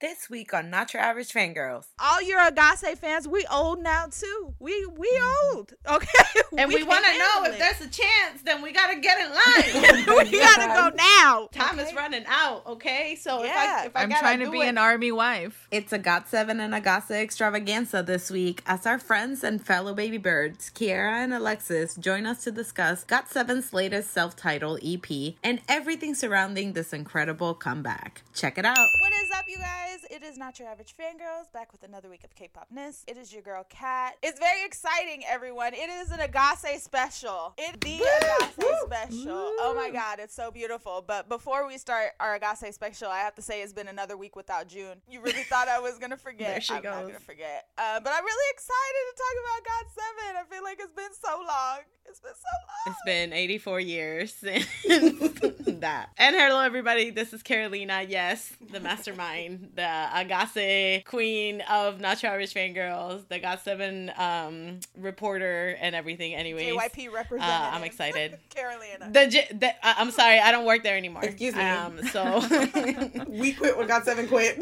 This week on Not Your Average Fangirls. All your Ahgase fans, we old now too. We we Mm-hmm. old. Okay. And we, can want to know handle if there's a chance, then we got to get in line. we gotta go now. Time is running out, okay? So Yeah. if I, if I I'm trying to be it- an army wife. It's a Got7 and Ahgase extravaganza this week as our friends and fellow baby birds, Kiara and Alexis, join us to discuss Got Seven's latest self titled EP and everything surrounding this incredible comeback. Check it out. What is up, you guys? It is not your average fangirls back with another week of K-popness. It is your girl Kat. It's very exciting, everyone. It is an Ahgase special. It the Ahgase special. Oh my god, it's so beautiful. But before we start our Ahgase special, I have to say it's been another week without June. You really thought I was gonna forget? There she I'm not goes. gonna forget. Uh, but I'm really excited to talk about Got Seven. I feel like it's been so long. It's been so long. It's been 84 years since that. And hello, everybody. This is Carolina. Yes, the mastermind, the Ahgase queen of Not Your Average Fangirls, the Got7 um, reporter, and everything. Anyways, JYP uh, representative. I'm excited. Carolina. The, J- the uh, I'm sorry, I don't work there anymore. Excuse me. Um, so We quit when got seven quit.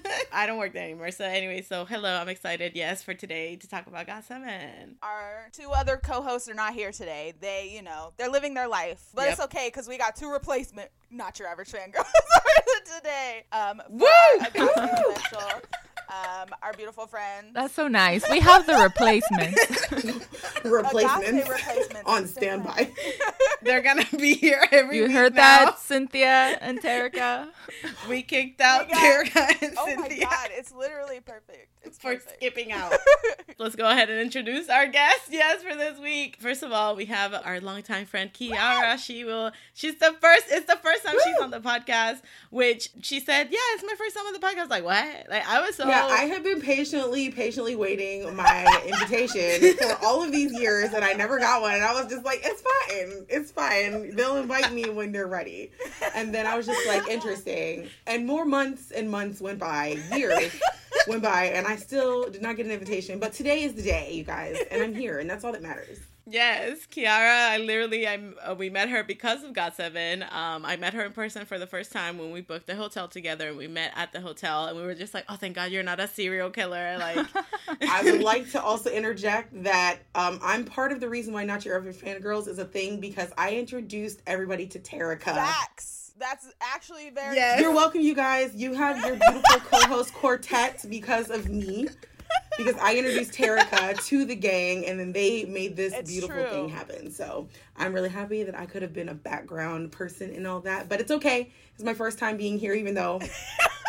I don't work there anymore. So anyway, so hello, I'm excited. Yes, for today to talk about Got Seven. Our two other co-hosts are not here today. They, you know, they're living their life, but it's okay because we got two replacement, not your average fangirls today. Um, Woo! our Um, our beautiful friend. That's so nice. We have the replacement. Replacements replacements. on standby. They're gonna be here every you week heard now. that, Cynthia and Terica? We kicked out We got- Derek and Oh my Cynthia god, it's literally perfect. It's for perfect. skipping out. Let's go ahead and introduce our guest. Yes, for this week. First of all, we have our longtime friend Kiara. She will. She's the first. It's the first time she's on the podcast. Which she said, "Yeah, it's my first time on the podcast." Like what? Like I was so. Yeah, I have been patiently, patiently waiting my invitation for all of these years, and I never got one. And I was just like, "It's fine, it's fine. They'll invite me when they're ready." And then I was just like, "Interesting." And more months and months went by, years went by, and I still did not get an invitation. But today is the day, you guys, and I'm here, and that's all that matters. Yes, Kiara. I literally, I uh, we met her because of Got Seven. Um, I met her in person for the first time when we booked the hotel together, and we met at the hotel, and we were just like, "Oh, thank God you're not a serial killer!" Like, I would like to also interject that um, I'm part of the reason why Not Your Average Fangirls is a thing because I introduced everybody to Terica. Facts. That's actually very. Yes. You're welcome, you guys. You have your beautiful co-host quartet because of me. Because I introduced Terica to the gang, and then they made this It's beautiful true. thing happen. So I'm really happy that I could have been a background person in all that. But it's okay. It's my first time being here, even though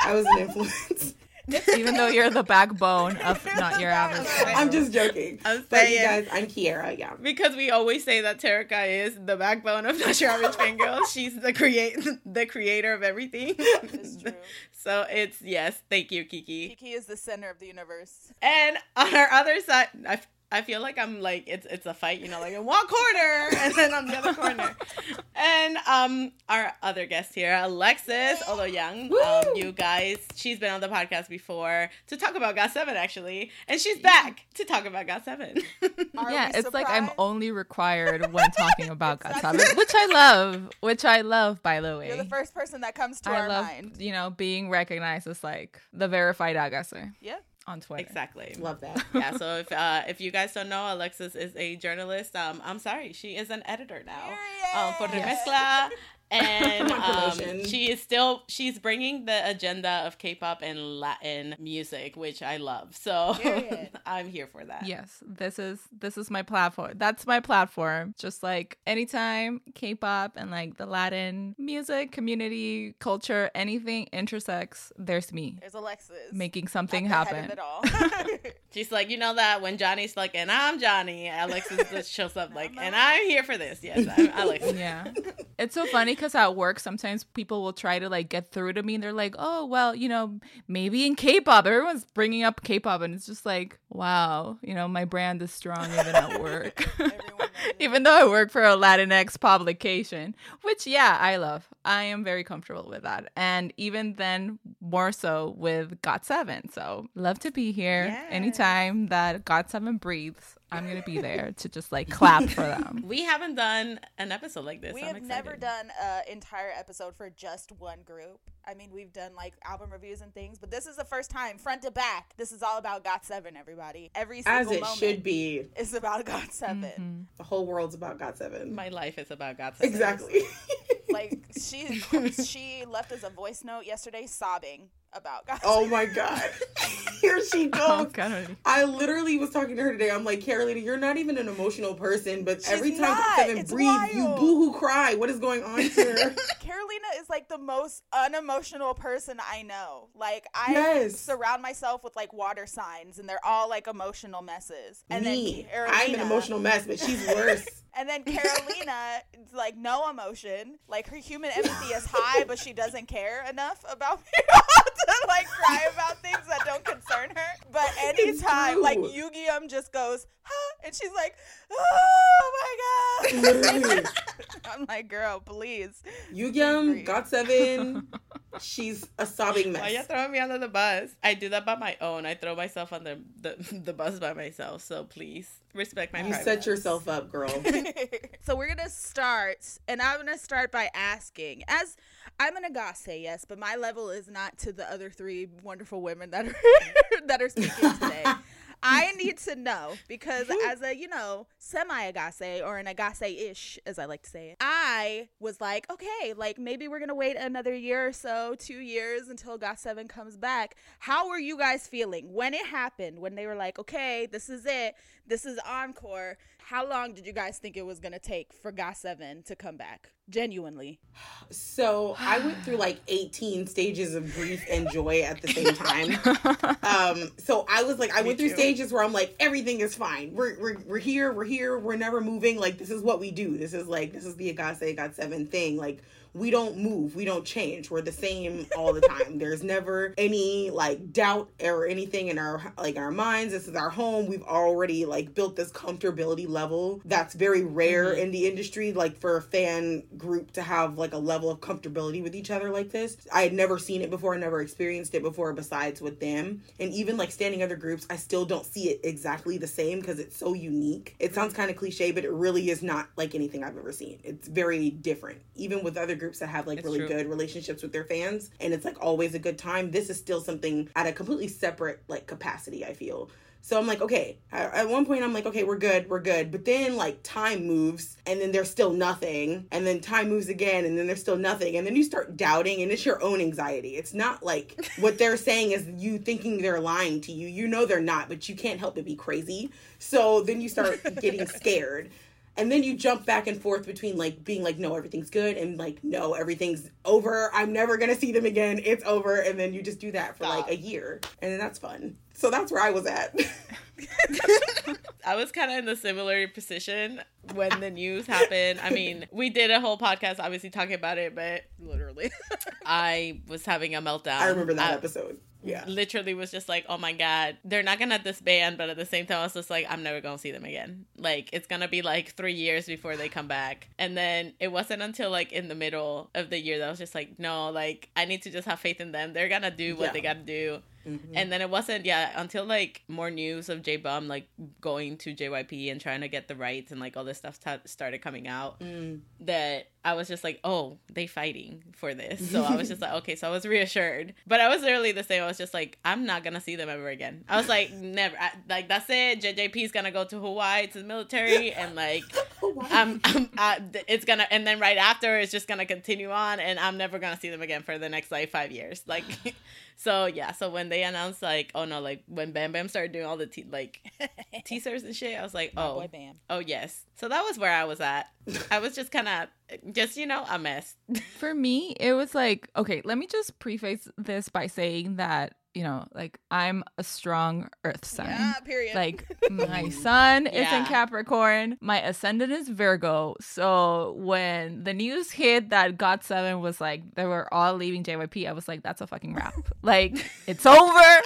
I was an influence. Even though you're the backbone of not your average. I'm just joking. I'm But you saying. guys, I'm Kiara. Yeah. because we always say that Terica is the backbone of Not Your Average Fangirl. She's the create the creator of everything. It's true. So it's yes, thank you, Kiki. Kiki is the center of the universe. And on our other side, I, I feel like I'm like it's it's a fight, you know, like in one corner and then on the other corner. And um, our other guest here, Alexis, although young, um, you guys, she's been on the podcast before to talk about Got Seven actually, and she's back to talk about Got Seven. Are yeah, we it's like I'm only required when talking about It's God not Sabbath, which I love. Which I love, by the way. You're the first person that comes to I our love, mind. you know, being recognized as like the verified Ahgase Yeah. On Twitter. exactly. Love that. yeah, so if uh, if you guys don't know, Alexis is a journalist. Um, I'm sorry, she is an editor now um, for Period. Remezcla. And um, she is still she's bringing the agenda of K-pop and Latin music, which I love. So I'm here for that. Yes, this is this is my platform. That's my platform. Just like anytime K-pop and like the Latin music community culture, anything intersects, there's me There's Alexis. making something at head happen. of it all. She's like, you know that when Johnny's like, and I'm Johnny, Alexis just shows up like, and I'm here for this. Yes, I'm Alexis. Yeah. It's so funny because at work, sometimes people will try to like get through to me and they're like, oh, well, you know, maybe in K pop, everyone's bringing up K pop. And it's just like, wow, you know, my brand is strong even at work. Everyone knows it. even though I work for a Latinx publication, which, yeah, I love. I am very comfortable with that. And even then, more so with Got7. So, love to be here Yes. anytime that Got7 breathes. I'm gonna be there to just like clap for them. We haven't done an episode like this. We I'm have never done an entire episode for just one group. I mean, we've done like album reviews and things, but this is the first time, front to back. This is all about Got Seven, everybody. Every single As it moment should be. is about Got 7 Mm-hmm. The whole world's about Got Seven. My life is about Got Seven. exactly. Like she, she left us a voice note yesterday, sobbing about God. oh my god. Here she oh, goes. Oh god. I literally was talking to her today. I'm like, Carolina, you're not even an emotional person, but She's every time not. Seven It's breathes, you wild. boo hoo cry. What is going on here? Carolina is like the most unemotional person I know. Like I Yes. surround myself with like water signs, and they're all like emotional messes. And Me. then I'm an emotional mess, but she's worse. And then Carolina, like no emotion. Like her human empathy is high, but she doesn't care enough about people to like cry about things that don't concern her. But anytime, like. Yu-Gi-Oh just goes, huh, and she's like, oh my god. I'm like, girl, please. Yugyeom, Got Seven. She's a sobbing mess. Why you mess. throwing me under the bus? I do that by my own. I throw myself under the the, the bus by myself. So please respect my You privacy. set yourself up, girl. so we're gonna start, and I'm gonna start by asking, as I'm an Ahgase, yes, but my level is not to the other three wonderful women that are that are speaking today. I need to know because as a you know semi Ahgase or an Ahgase ish, as I like to say it, I was like, okay, like maybe we're gonna wait another year or so, two years until Got Seven comes back. How were you guys feeling when it happened? When they were like, okay, this is it, this is encore. How long did you guys think it was gonna take for Got Seven to come back? Genuinely, So I went through like 18 stages of grief and joy at the same time. Um, so I was like, I went through too. stages where I'm like, everything is fine. We're, we're, we're here, we're here, we're never moving. Like, this is what we do. This is like, this is the Ahgase Got 7 thing. Like, we don't move, we don't change. We're the same all the time. There's never any like doubt or anything in our like our minds. This is our home. We've already like built this comfortability level that's very rare mm-hmm. in the industry. Like for a fan group to have like a level of comfortability with each other like this. I had never seen it before, I never experienced it before besides with them. And even like standing other groups, I still don't see it exactly the same because it's so unique. It sounds kind of cliche, but it really is not like anything I've ever seen. It's very different. Even with other groups that have like It's really true. good relationships with their fans and it's like always a good time, this is still something at a completely separate like capacity, I feel. So I'm like, okay. At at one point, I'm like, okay, we're good, we're good. But then, like, time moves, and then there's still nothing. And then time moves again, and then there's still nothing. And then you start doubting, and it's your own anxiety. It's not like what they're saying is you thinking they're lying to you. You know they're not, but you can't help but be crazy. So then you start getting scared. And then you jump back and forth between like being like, no, everything's good, and like, no, everything's over. I'm never gonna see them again. It's over. And then you just do that for like a year. And then that's fun. So that's where I was at. I was kind of in the similar position when the news happened. I mean, we did a whole podcast obviously talking about it, but literally. I was having a meltdown. I remember that I episode. Yeah. Literally was just like, oh my god, they're not gonna disband, but at the same time, I was just like, I'm never gonna see them again. Like, it's gonna be like three years before they come back. And then it wasn't until like in the middle of the year that I was just like, no, like, I need to just have faith in them. They're gonna do what Yeah. they gotta do. Mhm. And then it wasn't, yeah, until like more news of J Bum like going to JYP and trying to get the rights and like all this stuff t- started coming out Mm. that I was just like, oh, they fighting for this. So I was just like, okay, so I was reassured. But I was literally the same. I was just like, I'm not gonna see them ever again. I was like, never. I, like that's it. JJP's gonna go to Hawaii to the military, and like. I'm, I'm I, it's gonna, and then right after it's just gonna continue on, and I'm never gonna see them again for the next like five years. Like, so yeah. So when they announced like, oh no, like when Bam Bam started doing all the te- like teasers and shit, I was like, oh, boy Bam. Oh yes. So that was where I was at. I was just kind of just you know a mess. For me, it was like, okay, let me just preface this by saying that, you know, like I'm a strong earth sign. Yeah, period. Like my sun is in Capricorn, my ascendant is Virgo. So when the news hit that Got Seven was like they were all leaving JYP, I was like, that's a fucking wrap. like it's over.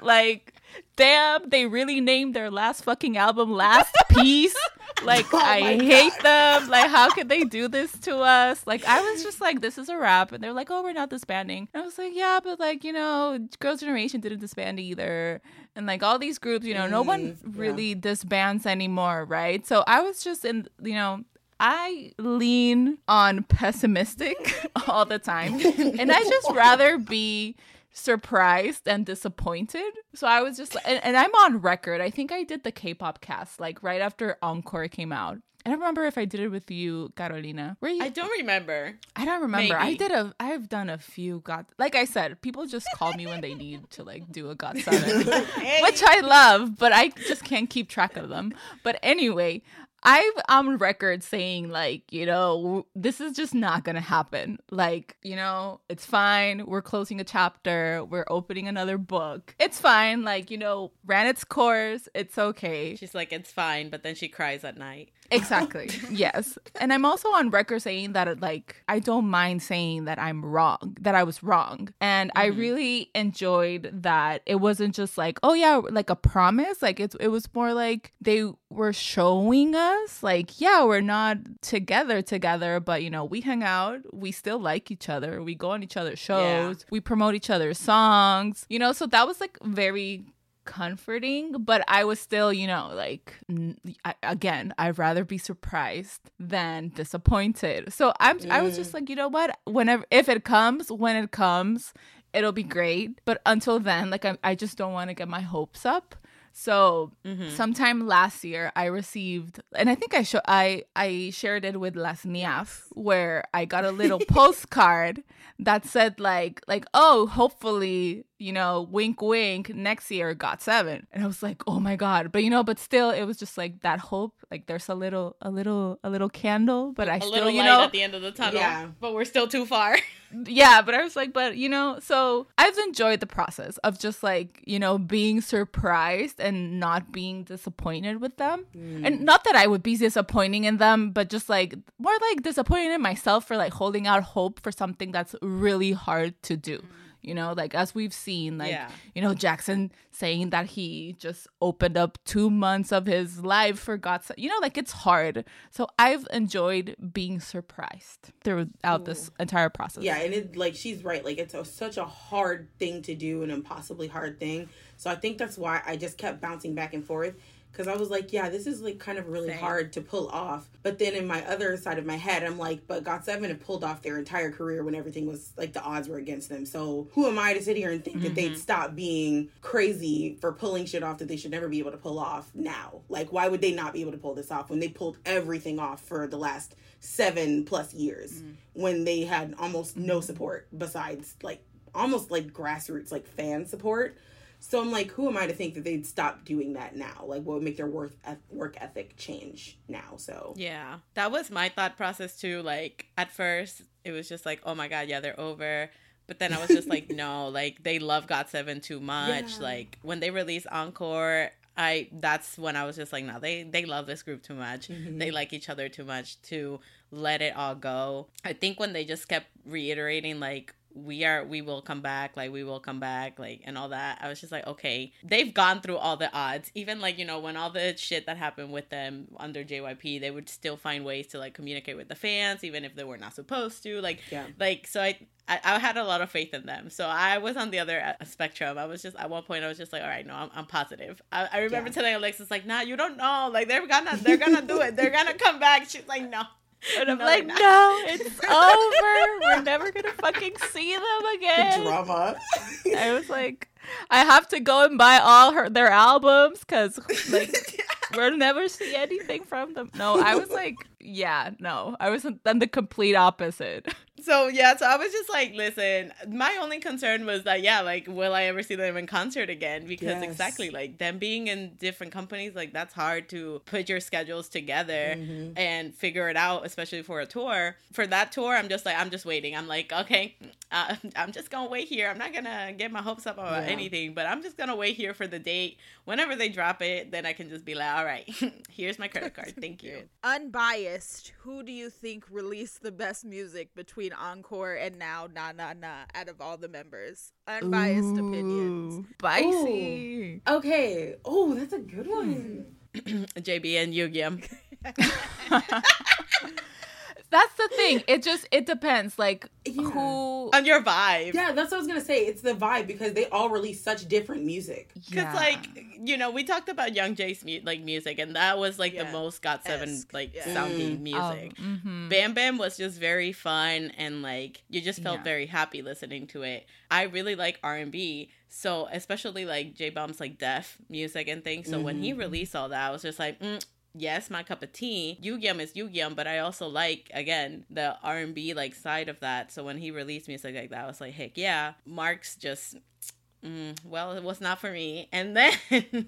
Like damn, they really named their last fucking album Last Piece. Like Oh I hate God. them. Like how could they do this to us? Like I was just like, this is a wrap, and they're like, oh, we're not disbanding. And I was like, yeah, but like you know, Girls' Generation didn't disband either, and like all these groups, you know, no one Mm, yeah. really disbands anymore, right? So I was just in, you know. I lean on pessimistic all the time. And I just rather be surprised and disappointed. So I was just and, and I'm on record. I think I did the K-pop cast like right after Encore came out. I don't remember if I did it with you, Carolina. Were you? I don't remember. I don't remember. I did a. I've done a few got. Like I said, people just call me when they need to like do a got seven, which I love, but I just can't keep track of them. But anyway, I'm on record saying like, you know, this is just not gonna happen. Like, you know, it's fine. We're closing a chapter. We're opening another book. It's fine. Like, you know, ran its course. It's okay. She's like, it's fine, but then she cries at night. Exactly. yes. And I'm also on record saying that like I don't mind saying that I'm wrong, that I was wrong. And I mm-hmm. really enjoyed that it wasn't just like, oh yeah, like a promise. Like it's it was more like they were showing us like, yeah, we're not together together, but you know, we hang out, we still like each other, we go on each other's shows, we promote each other's songs. You know, so that was like very comforting, but I was still, you know, like n- I, again, I'd rather be surprised than disappointed. So I'm I was just mm. like, you know what? Whenever if it comes, when it comes, it'll be great. But until then, like I, I just don't want to get my hopes up. So mm-hmm. sometime last year, I received, and I think I show I I shared it with Las Niaf, where I got a little postcard that said like like oh hopefully you know wink wink next year got seven, and I was like oh my god, but you know but still it was just like that hope like there's a little a little a little candle, but I A still little you know at the end of the tunnel. Yeah. But we're still too far. yeah, but I was like, but you know, so I've enjoyed the process of just like, you know, being surprised and not being disappointed with them. Mm. And not that I would be disappointing in them, but just like more like disappointed in myself for like holding out hope for something that's really hard to do. Mm. You know, like as we've seen, like, Yeah. you know, Jackson saying that he just opened up two months of his life for God's you know, like it's hard. So I've enjoyed being surprised throughout this entire process. Yeah, and it like she's right. Like it's a, such a hard thing to do, an impossibly hard thing. So I think that's why I just kept bouncing back and forth because I was like, yeah, this is like kind of really Same. hard to pull off. But then in my other side of my head, I'm like, but Got Seven had pulled off their entire career when everything was like the odds were against them. So who am I to sit here and think that they'd mm-hmm. stop being crazy for pulling shit off that they should never be able to pull off now? Like, why would they not be able to pull this off when they pulled everything off for the last seven plus years mm-hmm. when they had almost no mm-hmm. support besides like almost like grassroots like fan support? So I'm like, who am I to think that they'd stop doing that now? Like, what would make their work work ethic change now? So Yeah, that was my thought process too. Like at first, it was just like, oh my god, yeah, they're over. But then I was just like, no, like they love Got Seven too much. Yeah. Like when they released Encore, I that's when I was just like, no, they they love this group too much. Mm-hmm. They like each other too much to let it all go. I think when they just kept reiterating like we are we will come back like we will come back like and all that. I was just like okay they've gone through all the odds. Even like you know when all the shit that happened with them under jyp they would still find ways to like communicate with the fans even if they were not supposed to like Yeah. like so I, I i had a lot of faith in them. So i was on the other spectrum. I was just at one point i was just like all right no i'm, I'm positive. I, I remember Yeah. telling alexis like nah you don't know. Like they're gonna they're gonna do it. They're gonna come back. She's like no And I'm No, like, no, it's over. We're never gonna fucking see them again. drama. I was like, I have to go and buy all her their albums because like we'll never see anything from them. No, I was like, yeah, no, I was then the complete opposite. So yeah, so I was just like, listen, my only concern was that yeah, like will I ever see them in concert again? Because Yes. exactly like them being in different companies, like that's hard to put your schedules together Mm-hmm. and figure it out, especially for a tour. For that tour, I'm just like I'm just waiting. I'm like, okay, uh, I'm just gonna wait here. I'm not gonna get my hopes up about Yeah. Anything, but I'm just gonna wait here for the date. Whenever they drop it, then I can just be like, all right, here's my credit card. Thank you. Unbiased, who do you think released the best music between Encore and now Na Na Na out of all the members? Unbiased opinions. Ooh, Okay. Oh, that's a good one. JB and Yu That's the thing. It just it depends. Like Yeah. who on your vibe. Yeah, that's what I was gonna say. It's the vibe because they all release such different music. Because Yeah. like you know, we talked about Young Jay's mu- like music, and that was like Yeah. the most Got Seven Esque, like yeah. sounding Mm. music. Oh, mhm. Bam Bam was just very fun and like you just felt Yeah. very happy listening to it. I really like R and B, so especially like J Bomb's like deaf music and things. So when he released all that, I was just like, mm, yes, my cup of tea. Yugyeom is Yugyeom, but I also like again the R and B like side of that. So when he released music like that, I was like, heck yeah. Mark's just. Mm, well, it was not for me. And then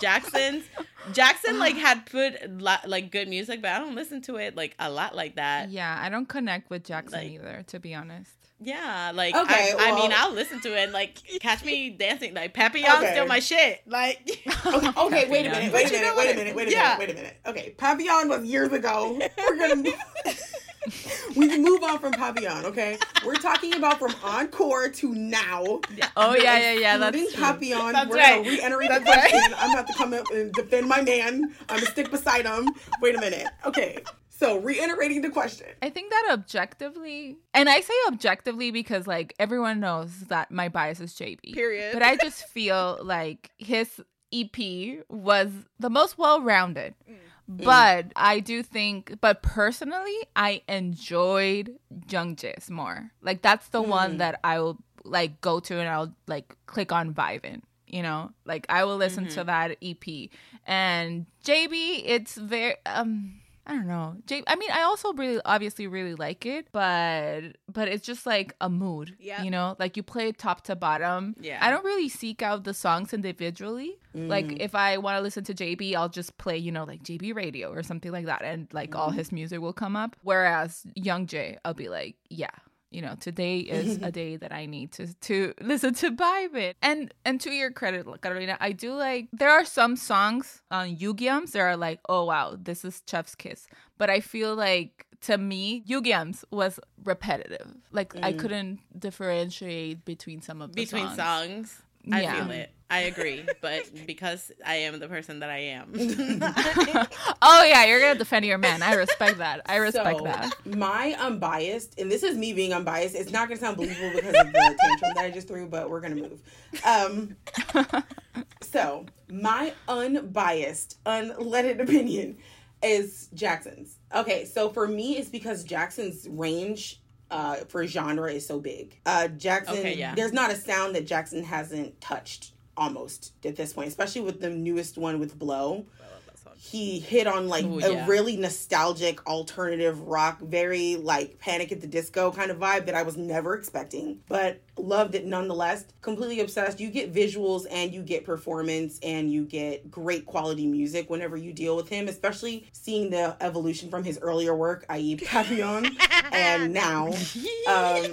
Jackson's Jackson like had put la- like good music, but I don't listen to it like a lot like that. Yeah, I don't connect with Jackson Like- either, to be honest. Yeah, like Okay, I, I mean, I'll listen to it. and, Like, catch me dancing. Like, Papillon's Okay. still my shit. Like, Okay, okay wait a minute, wait a But you know minute, wait a minute, wait a Yeah. minute, wait a minute. Okay, Papillon was years ago. We're gonna move. we move on from Papillon, okay? We're talking about from Encore to now. Oh yeah, yeah, yeah. That's true. Papillon. That's We're right. That's the question. I'm gonna have to come up and defend my man. I'm gonna stick beside him. Wait a minute. Okay. So reiterating the question. I think that objectively, and I say objectively because like everyone knows that my bias is JB. Period. But I just feel like his EP was the most well rounded. Mm. But I do think, but personally, I enjoyed Jung Jis more. Like that's the one mm. that I will like go to and I'll like click on vibing. You know, like I will listen to mm-hmm. that EP. And JB, it's very um. I don't know. J- I mean, I also really, obviously, really like it, but but it's just like a mood. Yeah. You know, like you play top to bottom. Yeah. I don't really seek out the songs individually. Like Mm. if I want to listen to JB, I'll just play, you know, like JB Radio or something like that, and like all Mm-hmm. his music will come up. Whereas Young J, I'll be like, yeah, you know, today is a day that I need to to listen to Vibe And and to your credit, Carolina, I do like there are some songs on Yugyeom's that are like, oh wow, this is Chef's Kiss. But I feel like to me, Yugyeom's was repetitive. Like I Mm. couldn't differentiate between some of the between songs. songs, I Yeah. feel it. I agree. But because I am the person that I am. oh yeah, you're gonna defend your man. I respect that. I respect so, that. My unbiased, and this is me being unbiased. It's not gonna sound believable because of the tantrum that I just threw, but we're gonna move. Um, so my unbiased, unleaded opinion is Jackson's. Okay, so for me, it's because Jackson's range. Uh, for genre is so big. Uh, Jackson, Okay, yeah. there's not a sound that Jackson hasn't touched almost at this point, especially with the newest one with Blow he hit on like Ooh, a yeah. really nostalgic alternative rock, very like Panic at the Disco kind of vibe that I was never expecting, but loved it nonetheless. Completely obsessed. You get visuals and you get performance and you get great quality music whenever you deal with him, especially seeing the evolution from his earlier work, i.e., Papillon, and now. Um,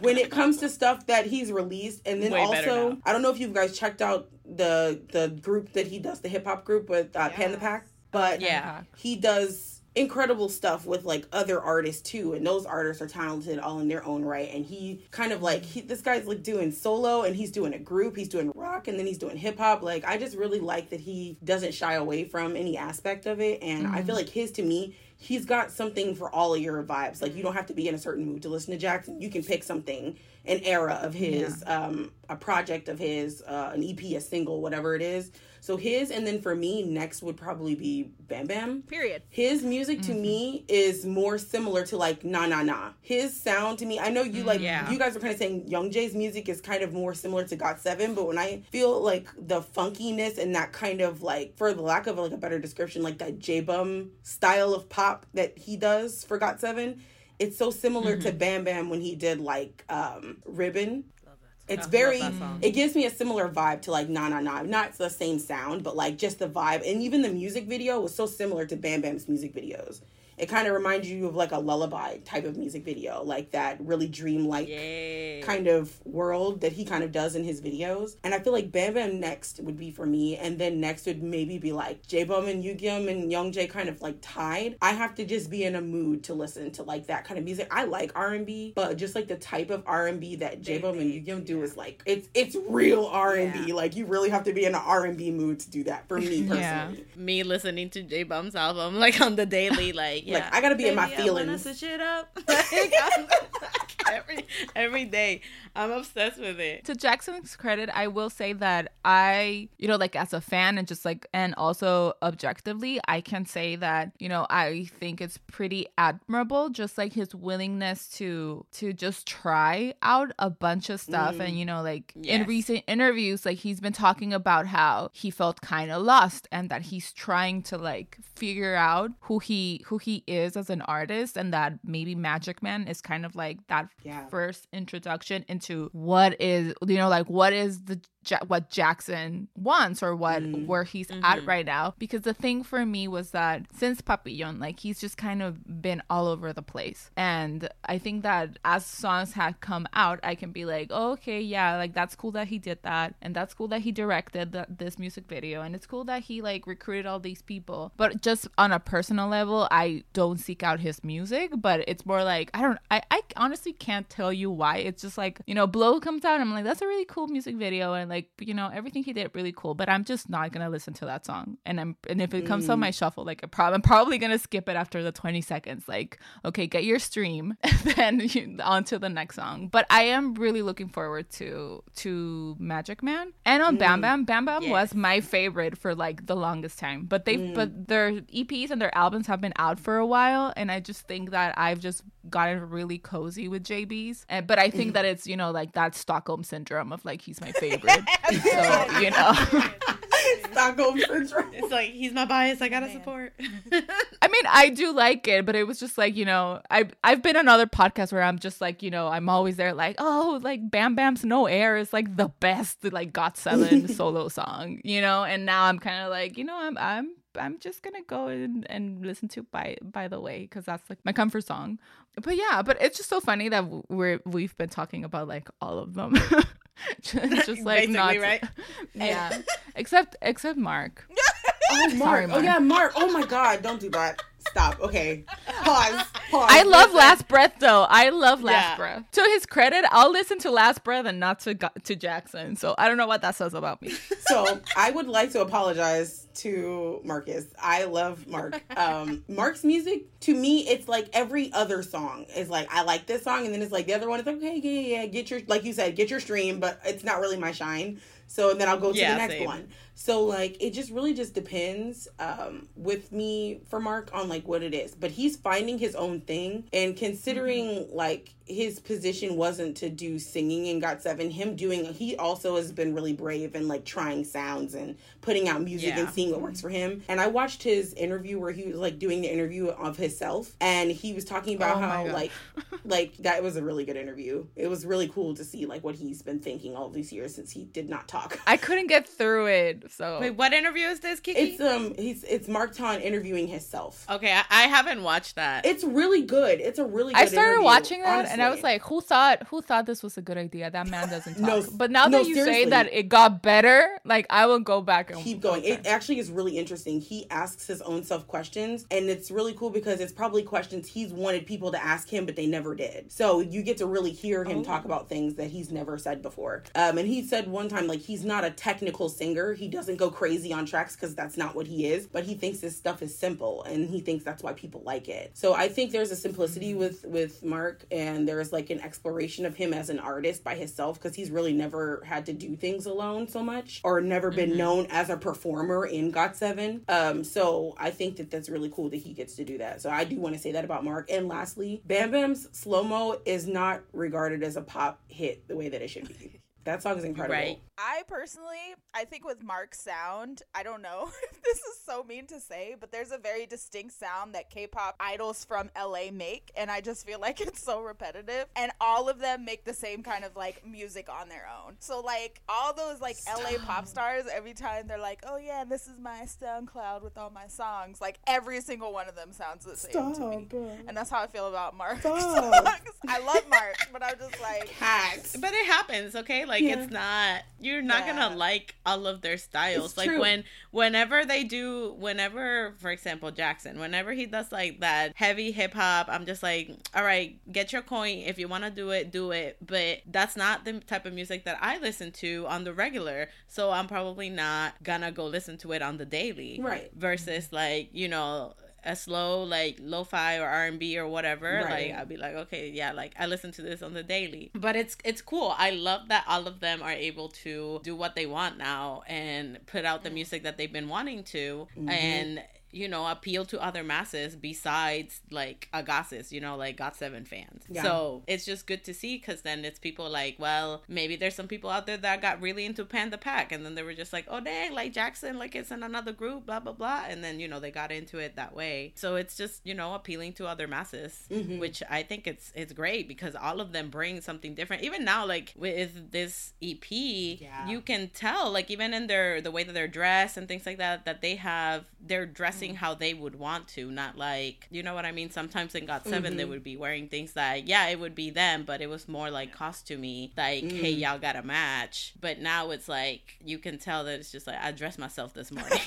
when it comes to stuff that he's released, and then Way also. I don't know if you guys checked out the the group that he does, the hip hop group with uh, Panthepack, but Yeah. he does incredible stuff with like other artists too and those artists are talented all in their own right and he kind of like he, this guy's like doing solo and he's doing a group he's doing rock and then he's doing hip hop like i just really like that he doesn't shy away from any aspect of it and i mm-hmm. feel like his to me he's got something for all of your vibes like you don't have to be in a certain mood to listen to jackson you can pick something an era of his um a project of his uh an ep a single whatever it is so his and then for me next would probably be bam bam Period. his music to me is more similar to like na na na. His sound to me, I know you like Yeah. you guys are kind of saying Young Jay's music is kind of more similar to Got Seven, but when I feel like the funkiness and that kind of like, for the lack of like a better description, like that J Bum style of pop that he does for Got Seven, it's so similar to Bam Bam when he did like um Ribbon. It's I very. love that song. It gives me a similar vibe to like Na Na Na. Not the same sound, but like just the vibe, and even the music video was so similar to Bam Bam's music videos. It kind of reminds you of like a lullaby type of music video, like that really dreamlike Yay. kind of world that he kind of does in his videos. And I feel like Bam Bam next would be for me, and then next would maybe be like J Bum and Yugyeom and Young J kind of like tied. I have to just be in a mood to listen to like that kind of music. I like R and B, but just like the type of R and B that J Bum and Yugyeom do is like it's it's real R and B. Like you really have to be in an R and B mood to do that. For me personally, Yeah. Me listening to J Bum's album like on the daily, like yeah, I gotta be in my Baby, I wanna feelings. switch it up. Like, every every day, I'm obsessed with it. to Jackson's credit, I will say that I, you know, like as a fan and just like, and also objectively, I can say that, you know, I think it's pretty admirable, just like his willingness to, to just try out a bunch of stuff. And, mm. you know, like in recent interviews, like he's been talking about how he felt kind of lost and that he's trying to like figure out who he, who he is as an artist and that maybe Magic Man is kind of like that Yeah. first introduction into what is you know like what is the Ja- what Jackson wants or what Mm. where he's at right now because the thing for me was that since Papillon like he's just kind of been all over the place. And I think that as songs had come out I can be like oh, okay yeah like that's cool that he did that and that's cool that he directed the, this music video and it's cool that he like recruited all these people. But just on a personal level I don't seek out his music but it's more like I don't I, I honestly can't tell you why. It's just like you know blow comes out I'm like that's a really cool music video and like you know everything he did really cool but I'm just not gonna listen to that song. And I'm and if it comes on my mm. shuffle like I prob- I'm probably gonna skip it after the 20 seconds. Like okay get your stream and then you, on to the next song. But I am really looking forward to to Magic Man. And on Bam mm. Bam Bam Bam Yes. was my favorite for like the longest time. But they but mm. their EPs and their albums have been out for a while and I just think that I've just gotten really cozy with JB's and but I think that it's you know like that Stockholm syndrome of like he's my favorite. So you know. Stockholm syndrome. It's like he's my bias. I gotta support. I mean, I do like it, but it was just like, you know, I I've been on other podcasts where I'm just like, you know, I'm always there like, oh, like Bam Bam's No Air is like the best like Got Seven solo song, you know, and now I'm kind of like, you know, I'm I'm I'm just gonna go and, and listen to by by the way because that's like my comfort song. But yeah, but it's just so funny that we're we've been talking about like all of them, just, just like not right? yeah, except except Mark. Oh, Mark. Sorry, Oh, yeah, Mark. Oh, my God. Don't do that. Stop. Okay. Pause. Pause. I love Listen. Last Breath though. I love Last Yeah. Breath. To his credit, I'll listen to Last Breath and not to to Jackson. So I don't know what that says about me. So I would like to apologize to Marcus. I love Mark. Um, Mark's music to me, it's like every other song is like I like this song, and then it's like the other one is like okay, yeah, yeah, yeah, get your like you said, get your stream, but it's not really my shine. So and then I'll go to Yeah, the next same. one. So like it just really just depends um, with me for Mark on like what it is. But he's finding his own thing, and considering Mm-hmm. like his position wasn't to do singing in Got Seven, him doing he also has been really brave and like trying sounds and putting out music Yeah. and seeing what works for him. And I watched his interview where he was like doing the interview of himself, and he was talking about Oh how like like that was a really good interview. It was really cool to see like what he's been thinking all these years since he did not talk. I couldn't get through it. So Wait, what interview is this, Kiki? It's um he's it's Mark Tuan interviewing himself. okay, I, I haven't watched that. It's really good. It's a really good I started interview, watching that and I was like, who thought who thought this was a good idea? That man doesn't talk. No, but now no, that you say that it got better, like I will go back and keep going. okay. It actually is really interesting. He asks his own self questions, and it's really cool because it's probably questions he's wanted people to ask him, but they never did. So you get to really hear him talk about things that he's never said before. Um, and he said one time, like, he's not a technical singer. He doesn't go crazy on tracks because that's not what he is, but he thinks his stuff is simple, and he thinks that's why people like it. So I think there's a simplicity with with Mark, and there's like an exploration of him as an artist by himself because he's really never had to do things alone so much, or never been known as a performer in Got Seven. Um, so I think that that's really cool that he gets to do that. So I do want to say that about Mark. And lastly, Bam Bam's slow mo is not regarded as a pop hit the way that it should be. That song is incredible. Right. I personally, I think with Mark's sound, I don't know if this is so mean to say, but there's a very distinct sound that K-pop idols from LA make, and I just feel like it's so repetitive. And all of them make the same kind of like music on their own. So like all those like LA pop stars, every time they're like, "Oh yeah, this is my SoundCloud with all my songs," like every single one of them sounds the same to me. And that's how I feel about Mark's Stop. songs. I love Mark, but I'm just like, Cats. But it happens, okay? Like Yeah. it's not you're not Yeah. gonna like all of their styles. It's like true. when whenever they do whenever for example Jackson, whenever he does like that heavy hip hop, I'm just like, all right, get your coin. If you wanna do it, do it. But that's not the type of music that I listen to on the regular. So I'm probably not gonna go listen to it on the daily. Right. Versus like, you know, a slow like lo-fi or R&B or whatever Right. like I'll be like okay yeah like I listen to this on the daily. But it's it's cool. I love that all of them are able to do what they want now and put out the mm. music that they've been wanting to mm-hmm. and you know appeal to other masses besides like Ahgase you know like got seven fans Yeah. so it's just good to see because then it's people like well maybe there's some people out there that got really into Panthepack and then they were just like oh dang like Jackson like it's in another group blah blah blah and then you know they got into it that way so it's just you know appealing to other masses Mhm. which I think it's it's great because all of them bring something different even now like with this EP Yeah. you can tell like even in their the way that they're dressed and things like that that they have they're dressing how they would want to not like you know what I mean sometimes in Got 7 they Mhm. would be wearing things that yeah it would be them but it was more like costumey like hey Mm. y'all got a match but now it's like you can tell that it's just like I dressed myself this morning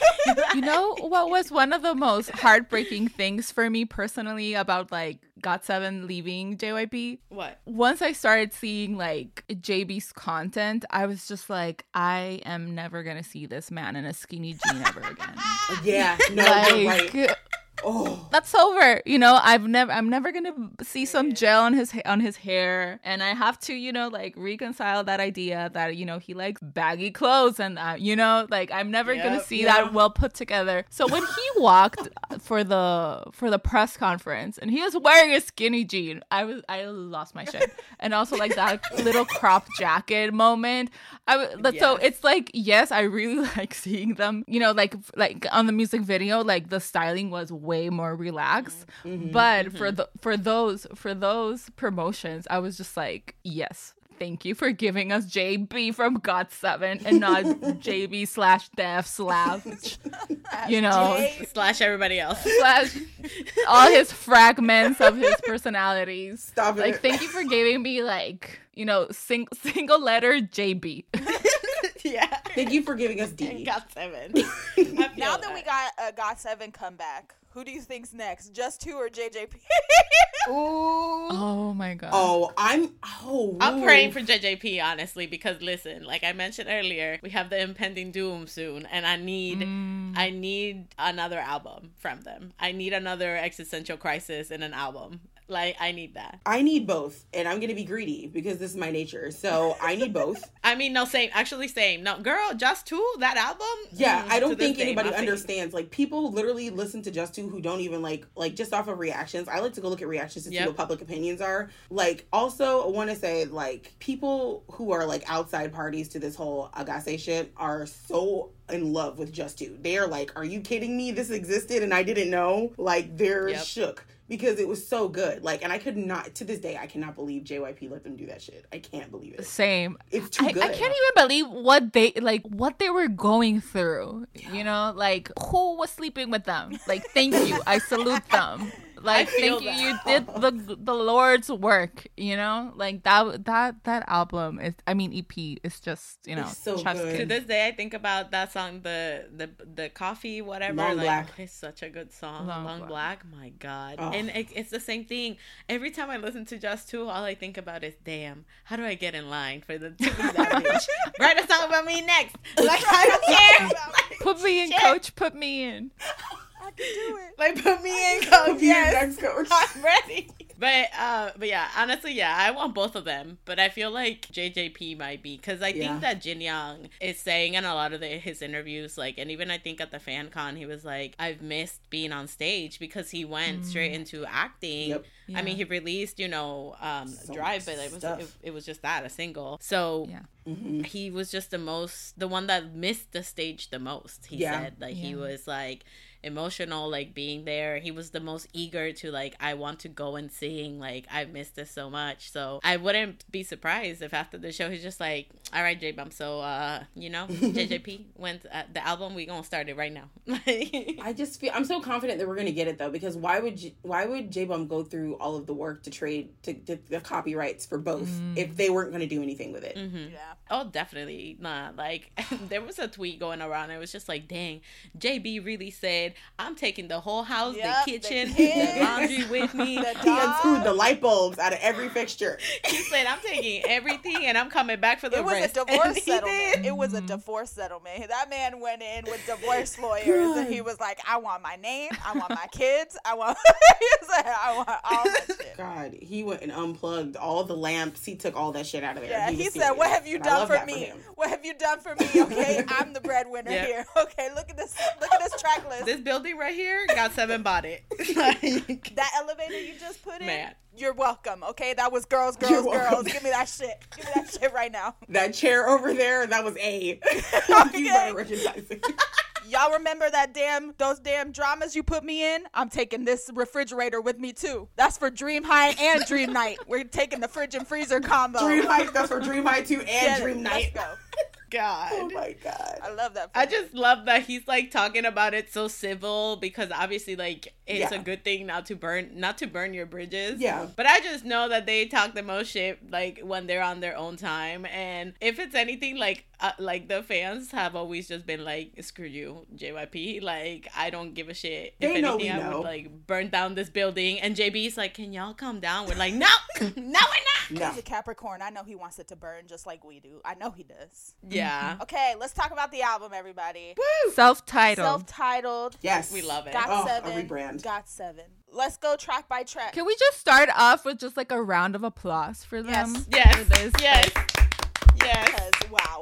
You know what was one of the most heartbreaking things for me personally about like GOT7 leaving JYP? what Once I started seeing like JB's content, I was just like, I am never gonna see this man in a skinny jean ever again. Yeah. No, like right. Oh. that's over. You know, I've never I'm never going to see some gel on his ha- on his hair and I have to, you know, like reconcile that idea that you know, he likes baggy clothes and uh, you know, like I'm never gonna see yeah. that well put together. So when he walked for the for the press conference and he was wearing a skinny jean, I was I lost my shit. and also like that little crop jacket moment. I w- but so it's like yes, I really like seeing them. You know, like like on the music video, like the styling was way more relaxed. Mm-hmm. But for the for those for those promotions, I was just like, yes. Thank you for giving us JB from Got Seven and not JB slash Def slash, you know, Jay- slash everybody else slash all his fragments of his personalities. Stop it. Like, thank you for giving me like, you know, sing- single letter JB. yeah Thank you for giving us D. got seven now that we got a Got Seven comeback, who do you think's next? Just two or JJP? Ooh. Oh my god. Oh, I'm. Oh, I'm praying for JJP honestly because listen, like I mentioned earlier, we have the impending doom soon, and I need Mm. I need another album from them. I need another existential crisis in an album. Like I need that. I need both, and I'm gonna be greedy because this is my nature. So I need both. I mean, no, same. Actually, same. No, girl, just two. That album. Yeah, Mm, I don't think anybody favorite. understands. Like people literally listen to Just Two who don't even like like just off of reactions. I like to go look at reactions to see what public opinions are. Like also I want to say like people who are like outside parties to this whole Ahgase shit are so in love with Just Two. They are like, "Are you kidding me? This existed and I didn't know." Like they're Yep. shook because it was so good. Like and I could not to this day I cannot believe JYP let them do that shit. I can't believe it. Same. It's too I, good. I can't even believe what they like what they were going through. You know, like who was sleeping with them? Like thank you. I salute them. Like thank you. You did the the Lord's work, you know? Like that that that album is I mean EP is just, you know, It's so good. To this day, I think about that song, the the the coffee, whatever. Long like, Black. It's such a good song. Long Long, Black. Black. My God. Oh. And it, it's the same thing. Every time I listen to Just Two, all I think about is, damn, how do I get in line for the to be that bitch? Write a song about me next. Like I don't care. Like, Put me in, shit. coach, put me in. I can do it. Like put me in, coach. Be Yes, next coach. I'm ready. But uh, but yeah, honestly, yeah, I want both of them. But I feel like JJP might be because I Yeah. think that Jin Young is saying in a lot of the, his interviews, like, and even I think at the fan con, he was like, I've missed being on stage because he went straight into acting. Yep. I mean, he released, you know, um, So Drive, but it was it, it was just that a single. So Yeah. Mhm. he was just the most the one that missed the stage the most he Yeah. said like he was like emotional like being there he was the most eager to like i want to go and sing like i've missed this so much so i wouldn't be surprised if after the show he's just like all right j-bump so uh you know jjp went uh, the album we gonna start it right now I just feel I'm so confident that we're gonna get it though because why would J- why would J Bum go through all of the work to trade to, to the copyrights for both if they weren't gonna do anything with it? Mhm. Yeah. Oh, definitely not. Like, there was a tweet going around. It was just like, dang, JB really said, I'm taking the whole house, Yep, the the kitchen, the, kids, laundry with me. the He unscrewed the light bulbs out of every fixture. he said, I'm taking everything and I'm coming back for the It was rest. a divorce settlement. It was a divorce settlement. That man went in with divorce lawyers and he was like, I want my name, I want my kids, I want he was like, I want all that shit. God, he went and unplugged all the lamps. He took all that shit out of there. Yeah, was he said, serious. "What have you And done for me? him. what have you done for me? Okay, I'm the breadwinner Yeah. here. Okay, look at this. Look at this track list. This building right here, got seven bought it. Like, that elevator you just put in. Man. You're welcome. Okay, that was girls, You're girls, welcome. girls. Give me that shit. Give me that shit right now. That chair over there, that was A. Okay. you better recognize it. Y'all remember that damn those damn dramas you put me in? I'm taking this refrigerator with me too. That's for Dream High and Dream Knight. We're taking the fridge and freezer combo. Dream High, that's for Dream High 2 and Get it. Dream Knight. Let's go. God. Oh my god. I love that. for I just love that he's like talking about it so civil because obviously like it's Yeah. a good thing not to burn not to burn your bridges. Yeah. But I just know that they talk the most shit like when they're on their own time and if it's anything like uh, like the fans have always just been like screw you JYP like I don't give a shit. They if know anything we I know. would like burn down this building and JB's like can y'all calm down? We're like no. no we're not. No. He's a Capricorn. I know he wants it to burn just like we do. I know he does. Yeah. Okay, let's talk about the album, everybody. Woo! Self-titled. Self-titled. Yes. We love it. Got Oh, a seven. Got seven. Let's go track by track. Can we just start off with just like a round of applause for them? Yes. For this, Yes. like, Yes. Because wow,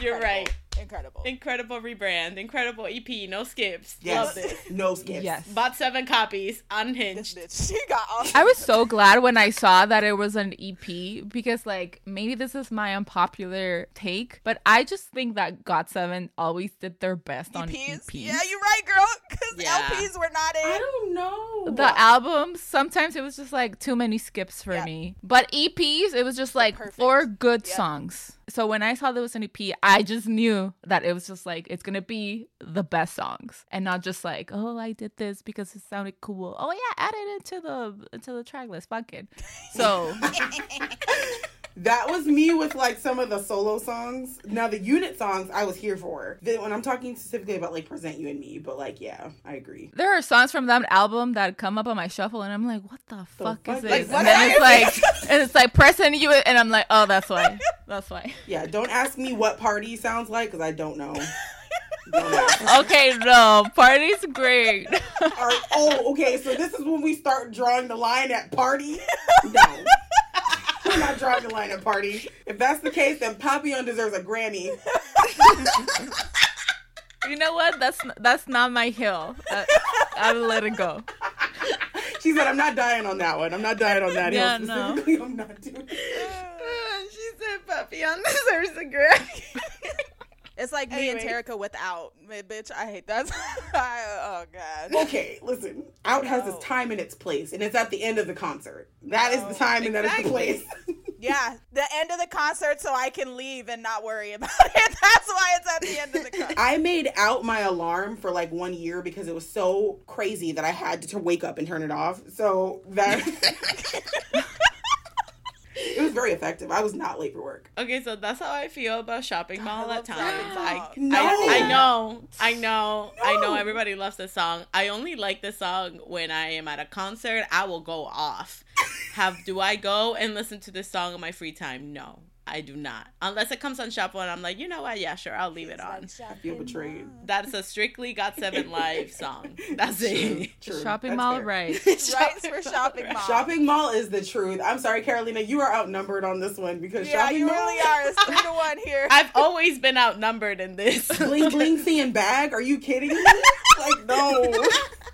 You're right. Incredible. Incredible rebrand, incredible EP, no skips. Yes. Love this. No skips. yes. Bought seven copies, unhinged. bitch, she got all. I was so glad when I saw that it was an EP because, like, maybe this is my unpopular take, but I just think that GOT7 always did their best on EPs. EPs. E Yeah, you're right, girl. Because Yeah. LPs were not in. I don't know. the albums, sometimes it was just like too many skips for Yeah. me. But EPs, it was just like Perfect. four good Yep. songs. So when I saw there was an EP, I just knew that it was just like it's gonna be the best songs, and not just like oh I did this because it sounded cool. Oh yeah, add it into the into the track list. Fuck it. So That was me with like some of the solo songs. Now the unit songs I was here for. The, when I'm talking specifically about like present you and me, but like yeah, I agree. there are songs from that album that come up on my shuffle, and I'm like, what the fuck fuck is is this? and then it's like and it's like pressing you, and I'm like, oh that's why. That's why. Yeah, don't ask me what party sounds like because I don't know. Okay, no, party's great. Oh, okay. So this is when we start drawing the line at party. No, we're not drawing the line at party. If that's the case, then Papillon deserves a Grammy. You know what? That's that's not my hill. That, I'll let it go. She said, "I'm not dying on that one. I'm not dying on that Yeah, hill no. I'm not doing." it." she said Papillon deserves a Grammy. It's like me and Anyway. Terica without. Bitch, I hate that. I, oh god. Okay, listen. Out has its time and its place, and it's at the end of the concert. That is the oh, time and that is the place. Yeah, the end of the concert, so I can leave and not worry about it. That's why it's at the end of the concert. I made out my alarm for like one year because it was so crazy that I had to wake up and turn it off. So that it was very effective. I was not late for work. okay, so that's how I feel about shopping mall I at times. I, Mall. No. I, I know, I know, I know. Everybody loves this song. I only like this song when I am at a concert. I will go off. Have do I go and listen to this song in my free time? No. I do not. Unless it comes on shuffle and I'm like, you know what? Yeah, sure, I'll leave it on. I feel betrayed. That's a strictly Got Seven Live song. That's it. True. Shopping That's mall, fair. right? Rights for shopping mall. Shopping mall is the truth. I'm sorry, Carolina, you are outnumbered on this one because Yeah, shopping you mall. really are. It's three to one here. I've always been outnumbered in this. Bling bling seeing bag? Are you kidding me? like no.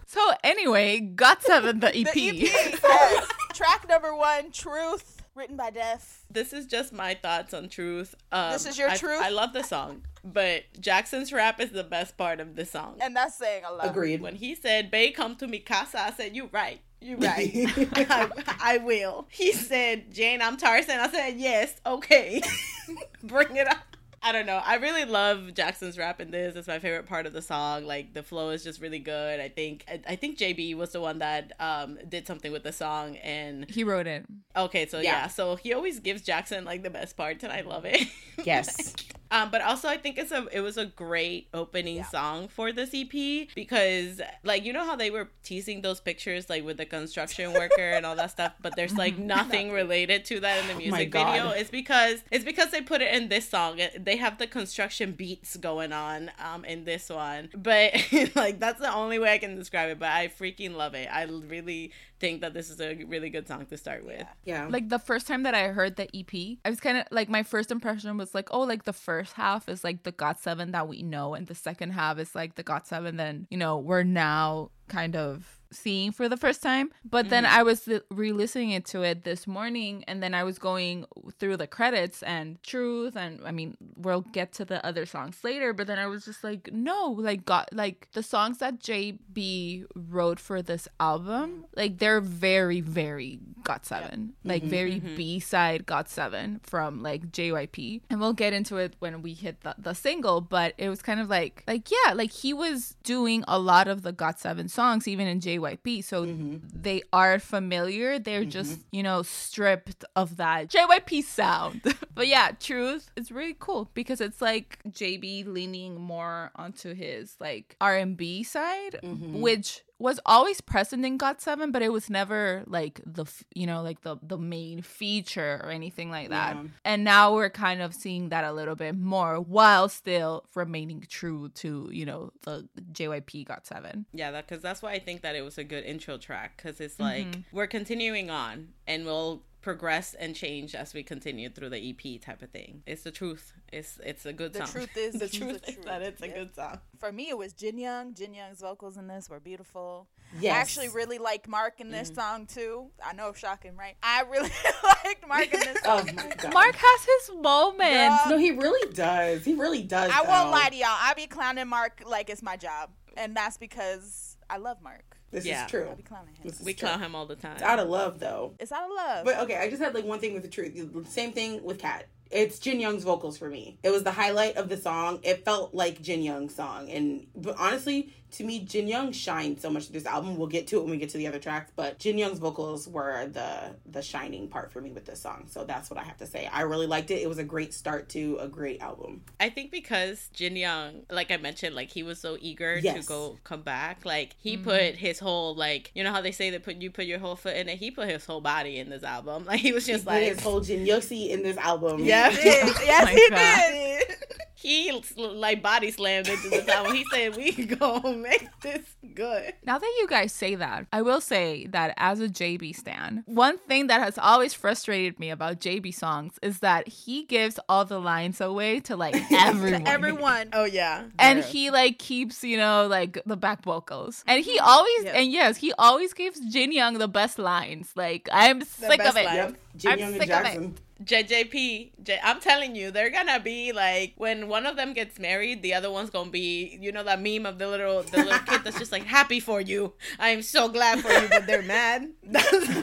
So anyway, got seven the EP. The EP. yes. Track number one, Truth, written by Def. this is just my thoughts on truth. Um, This is your I, truth? I love the song, but Jackson's rap is the best part of the song. And that's saying a lot. Agreed. When he said, "Bay, come to me casa," I said, "You right, you right, I, I will." He said, "Jane, I'm Tarzan." I said, "Yes, okay, bring it up." I don't know. I really love Jackson's rap in this. It's my favorite part of the song. Like the flow is just really good. I think I, I think JB was the one that um did something with the song and He wrote it. okay, so Yeah. yeah. so he always gives Jackson like the best parts and I love it. Yes. Um, but also I think it's a it was a great opening Yeah. song for this EP because like you know how they were teasing those pictures like with the construction worker and all that stuff, but there's like nothing related to that in the Oh music God. video. It's because it's because they put it in this song. They have the construction beats going on um in this one, but like that's the only way I can describe it. But I freaking love it. I really think that this is a really good song to start with. Yeah. Like the first time that I heard the EP, I was kind of like my first impression was like, oh, like the first half is like the Got Seven that we know, and the second half is like the Got Seven. Then you know we're now kind of seeing for the first time. But then mm-hmm. I was re-listening it to it this morning, and then I was going through the credits and Truth, and I mean we'll get to the other songs later. But then I was just like, no, like got like the songs that JB wrote for this album, like they're very very Got Seven, mm-hmm. like very mm-hmm. B side Got Seven from like JYP, and we'll get into it when we hit the, the single. But it was kind of like like yeah, like he was doing a lot of the Got Seven songs even in JYP, so mm-hmm. they are familiar. They're mm-hmm. just you know stripped of that JYP sound. but yeah, Truth is really cool because it's like JB leaning more onto his like R and B side, mm-hmm. which was always present in Got Seven, but it was never like the you know like the the main feature or anything like that. Yeah. And now we're kind of seeing that a little bit more while still remaining true to you know the JYP Got Seven. Yeah, that because that's why I think that it was a good intro track because it's like Mm-hmm. we're continuing on and we'll progress and change as we continue through the EP type of thing. It's the truth. It's it's a good The song. truth is- the is the truth is truth. that it's a Yeah. good song. For me, it was Jin Young. Jin Young's vocals in this were beautiful. Yes. I actually really liked Mark in this mm-hmm. song too. I know, shocking, right? I really liked Mark in this Oh song. my god. Mark has his moments. Girl. No, he really does. He really does. I though. won't lie to y'all. I be clowning Mark like it's my job, and that's because I love Mark. This Yeah. is true. I be clowning him. This is We true. clown him all the time. It's out of love though. It's out of love. But okay, I just had like one thing with the truth. Same thing with Kat. It's Jin Young's vocals for me. It was the highlight of the song. It felt like Jin Young's song, and but honestly, to me, Jin Young shined so much to this album. We'll get to it when we get to the other tracks, but Jin Young's vocals were the the shining part for me with this song. So that's what I have to say. I really liked it. It was a great start to a great album. I think because Jin Young, like I mentioned, like he was so eager Yes. to go come back. Like he Mm-hmm. put his whole like you know how they say that put you put your whole foot in it. He put his whole body in this album. Like he was just He put like his whole Jin Yoxi in this album. Yeah. He yes, my he God. did. he like body slammed into this album. He said we gonna make this good. Now that you guys say that, I will say that as a JB stan, one thing that has always frustrated me about JB songs is that he gives all the lines away to like everyone. to Everyone. Oh yeah. and Yeah. he like keeps you know like the back vocals and he always Yeah. and yes he always gives jin young the best lines like i'm sick of it lines. Yep. Jin I'm Young and sick of it. JJP, J- I'm telling you, they're gonna be like when one of them gets married, the other one's gonna be, you know, that meme of the little the little kid that's just like happy for you. I am so glad for you, but they're mad. That's,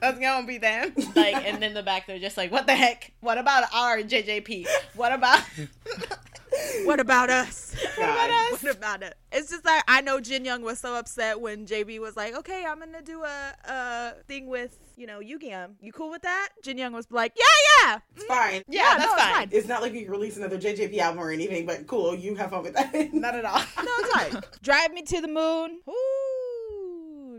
that's gonna be them. Like, and in the back, they're just like, what the heck? What about our JJP? What about? What about us? God. What about it? It's just like I know Jin Young was so upset when JB was like, "Okay, I'm gonna do a, a thing with you know Yugyeom. You cool with that?" Jin Young was like, "Yeah, yeah, It's mm. fine. Yeah, Yeah, that's no, fine. fine. It's not like we release another JJP album or anything, but cool. You have fun with that. Not at all. no, it's fine." Drive me to the moon. Ooh,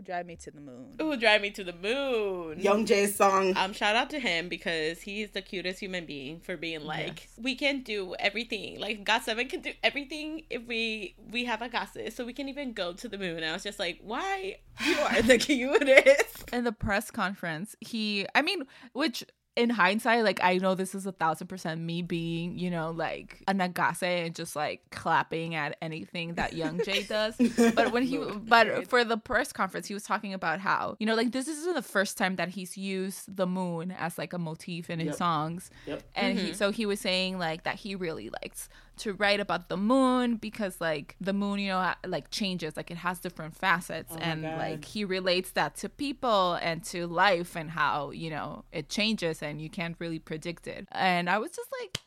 drive me to the moon. Ooh, drive me to the moon. Young Jae's song. Um, shout out to him because he's the cutest human being for being like, we can do everything. Like Got Seven can do everything if we we have a goddess, so we can even go to the moon. And I was just like, why you are the cutest? in the press conference, he, I mean, which in hindsight, like I know this is a thousand percent me being, you know, like an Ahgase and just like clapping at anything that Young Jae does. But when he, but for the press conference, he was talking about how, you know, like this isn't the first time that he's used the moon as like a motif in his Yep. songs. Yep. And he, mm-hmm. so he was saying like that he really likes to write about the moon because like the moon, you know, like changes, like it has different facets, Oh and God. like he relates that to people and to life and how you know it changes and you can't really predict it. And I was just like,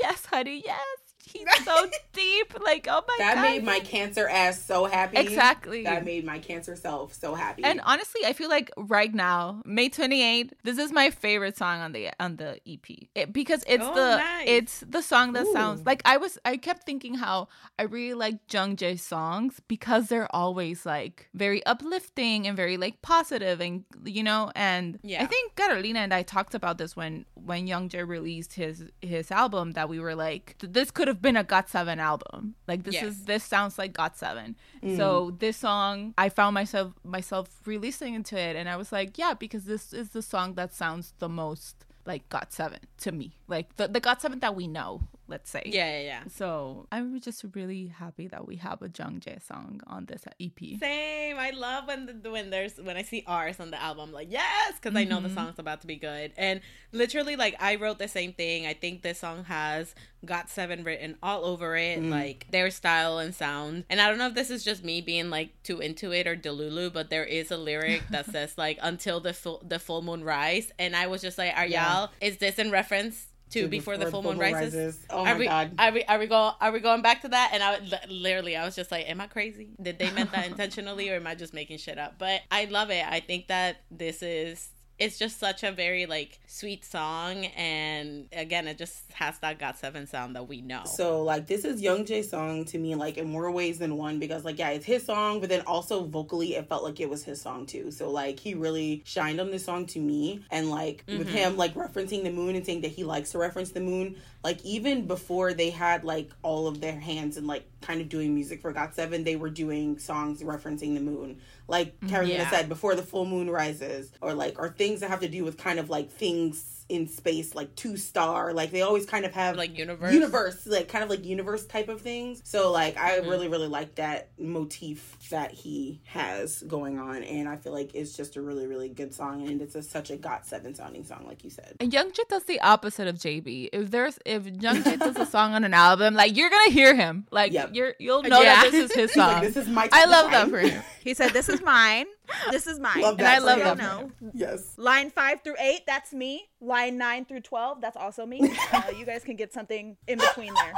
yes, honey, yes. He's so deep. Like, oh my That god. That made my cancer ass so happy. Exactly. That made my cancer self so happy. And honestly, I feel like right now, May 28th, this is my favorite song on the on the EP. It, because it's Oh, the nice. it's the song that sounds like I was I kept thinking how I really like Young Jae's songs because they're always like very uplifting and very like positive and you know and Yeah. I think Carolina and I talked about this when when Young Jae released his his album that we were like this could have been a Got 7 album. Like this Yes. is this sounds like Got 7. Mm. So this song, I found myself myself re-listening into it, and I was like, yeah, because this is the song that sounds the most like Got Seven to me, like the the Got Seven that we know. Let's say. Yeah, yeah, yeah. So I'm just really happy that we have a Young Jae song on this EP. Same. I love when the, when there's when I see R's on the album. Like yes, because I know the mm-hmm. song's about to be good. And literally, like I wrote the same thing. I think this song has Got Seven written all over it, mm-hmm. like their style and sound. And I don't know if this is just me being like too into it or delulu, but there is a lyric that says like until the full the full moon rise, and I was just like, are Yeah. y'all? Is this in reference? To before, the full moon, rises. Oh are my we, god. Are we are we go are we going back to that? And I literally I was just like, am I crazy? Did they meant that intentionally or am I just making shit up? But I love it. I think that this is it's just such a very like sweet song and again it just has that got seven sound that we know. So like this is Young Jae's song to me like in more ways than one because like yeah it's his song but then also vocally it felt like it was his song too. So like he really shined on this song to me and like with mm-hmm. him like referencing the moon and saying that he likes to reference the moon. Like even before they had like all of their hands and like kind of doing music for got seven they were doing songs referencing the moon like Carolina Yeah. said before the full moon rises or like or things that have to do with kind of like things in space like two star like they always kind of have like universe. universe like kind of like universe type of things so like i Mm-hmm. really really like that motif that he has going on and i feel like it's just a really really good song and it's a, such a got seven sounding song like you said And Young Jae does the opposite of JB. If there's if Young Jae does a song on an album, like you're gonna hear him. Like Yep. you're you'll know Yeah. that this is his He's like, song. this is my I love that shine." for him. He said, "This is mine. This is mine." Love And I love for that him. yes Line five through eight, that's me. Line nine through twelve, that's also me. Uh, you guys can get something in between there.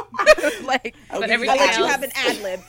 like, I'll But give you everything I'll that. let you have an ad lib.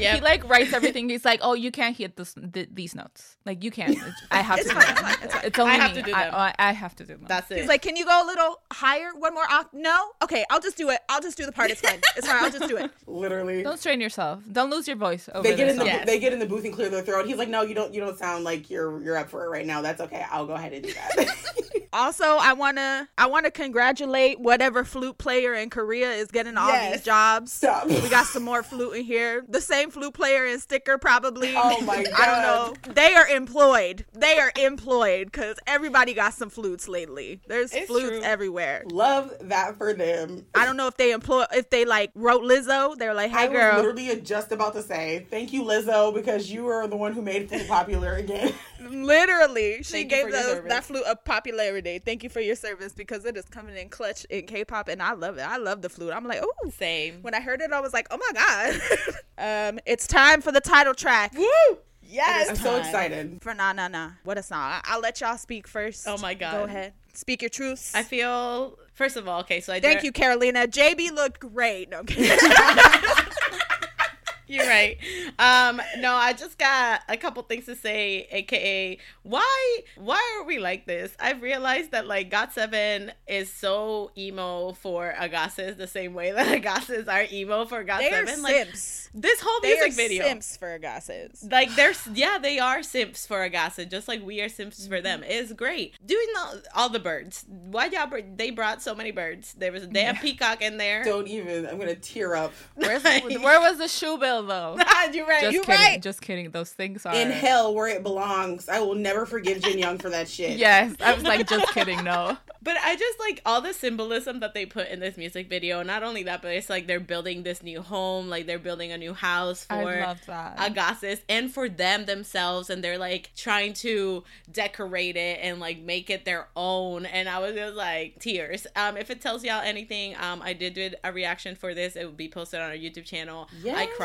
Yep. He like writes everything. He's like, "Oh, you can't hit this th- these notes. Like you can't. I have to. do it's them. fine, it's. It's only I have me. to do I- them. I, I have to do them. That's it. He's like, "Can you go a little higher? One more oct? No? Okay, I'll just do it. I'll just do the part. It's fine. It's fine. I'll just do it." literally Don't strain yourself. Don't lose your voice over they get this in the. Yes. they get in the booth and clear their throat he's like no you don't you don't sound like you're you're up for it right now that's okay i'll go ahead and do that Also, I wanna I wanna congratulate whatever flute player in Korea is getting all Yes. these jobs. Stop. We got some more flute in here. The same flute player in Sticker probably. Oh my I don't know. They are employed. They are employed because everybody got some flutes lately. There's It's flutes true. everywhere. love that for them I don't know if they employ if they like wrote Lizzo. They're like, hey I was literally just about to say thank you, Lizzo, because you are the one who made it popular again. literally, she Thank gave those, that flute a popularity. Thank you for your service because it is coming in clutch in K-pop, and I love it. I love the flute. I'm like, oh, Same. when I heard it, I was like, oh my god. um, it's time for the title track Woo! Yes. I'm so excited. for Na Na Na. What a song! I- I'll let y'all speak first. Oh my God. Go ahead, speak your truths. I feel first of all, okay, so I Thank did- you, Carolina. JB looked great. No, I'm kidding. You're right. Um, no, I just got a couple things to say, aka why why are we like this? I've realized that like GOT7 is so emo for Ahgase the same way that Ahgase are emo for They are GOT7. Like simps. this whole music video. They music are video. simps for Ahgase. Like there's yeah, they are simps for Ahgase, just like we are simps for them. It's great. Doing all, all the birds. Why y'all br- they brought so many birds. There was a damn peacock in there. Don't even. I'm gonna tear up. Where's, where was the shoe bill though? You're right. Just You kidding. right. Just kidding. Those things are In hell where it belongs. I will never forgive Jin Young for that shit. Yes, I was like, just kidding. No. But I just like all the symbolism that they put in this music video. Not only that, but it's like they're building this new home, like they're building a new house for. Ahgase and for them themselves, and they're like trying to decorate it and like make it their own. And I was just like tears. Um, if it tells y'all anything, um, I did do a reaction for this. It would be posted on our YouTube channel. I Yes.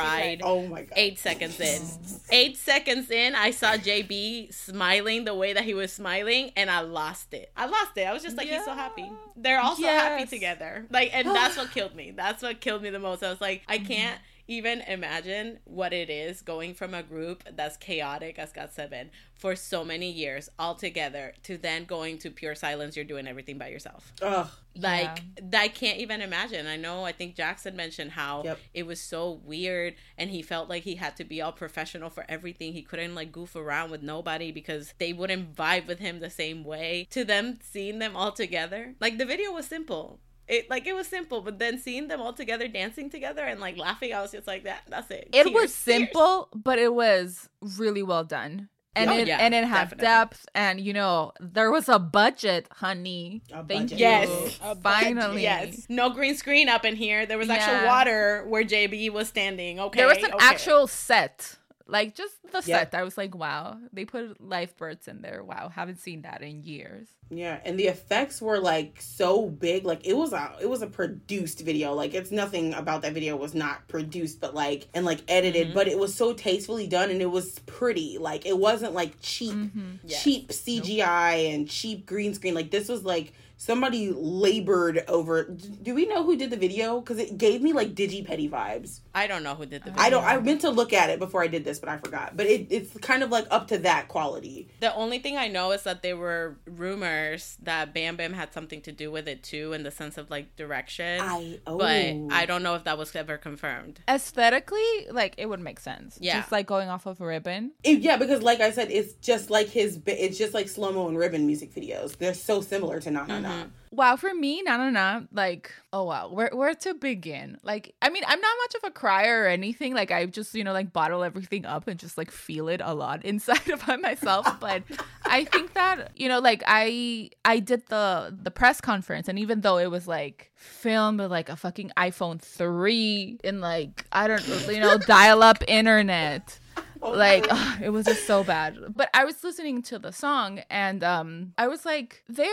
Oh my god. Eight seconds in. Eight seconds in, I saw JB smiling the way that he was smiling, and I lost it. I lost it. I was just like, he's so happy. They're all so happy together. Like, and that's what killed me. That's what killed me the most. I was like, I can't even imagine what it is going from a group that's chaotic as got seven for so many years all together to then going to pure silence. You're doing everything by yourself. Ugh. Like I can't even imagine. I know. I think Jackson mentioned how Yep. it was so weird, and he felt like he had to be all professional for everything. He couldn't like goof around with nobody because they wouldn't vibe with him the same way. To them, seeing them all together, like the video was simple. It like it was simple, but then seeing them all together dancing together and like laughing, I was just like that. That's it. It Tears, was tears. simple, but it was really well done. And Oh, it yeah, and it had definitely. depth and you know, there was a budget, honey. A Thank budget. you. Yes. A Finally. Yes, no green screen up in here. There was actual Yeah. water where JB was standing. Okay, There was an okay. actual set. Like just the set. I was like, wow. They put lifebirds in there. Wow. Haven't seen that in years. Yeah, and the effects were like so big. Like it was a it was a produced video. Like it's nothing about that video was not produced, but like and like edited. Mhm. But it was so tastefully done, and it was pretty. Like it wasn't like cheap, Yes. cheap CGI and cheap green screen. Like this was like somebody labored over. Do we know who did the video? Because it gave me like Digipedi vibes. I don't know who did the video. I don't. I meant to look at it before I did this, but I forgot. But it, it's kind of like up to that quality. The only thing I know is that there were rumors that Bam Bam had something to do with it too, in the sense of like direction. I oh, But I don't know if that was ever confirmed. Aesthetically, like it would make sense. Yeah. Just like going off of a ribbon. It- yeah, because like I said, it's just like his. It's just like slow mo and ribbon music videos. They're so similar to Na Na Na. Wow, for me, na na na, like, oh wow, where where to begin? Like, I mean, I'm not much of a crier or anything. Like, I just, you know, like bottle everything up and just like feel it a lot inside of myself. But I think that, you know, like I I did the the press conference, and even though it was like filmed with like a fucking iPhone three in like I don't, you know, dial up internet like ugh, it was just so bad but i was listening to the song and um i was like they're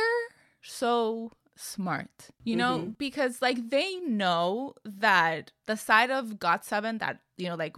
so smart you know mm-hmm. because like they know that the side of got 7 that you know like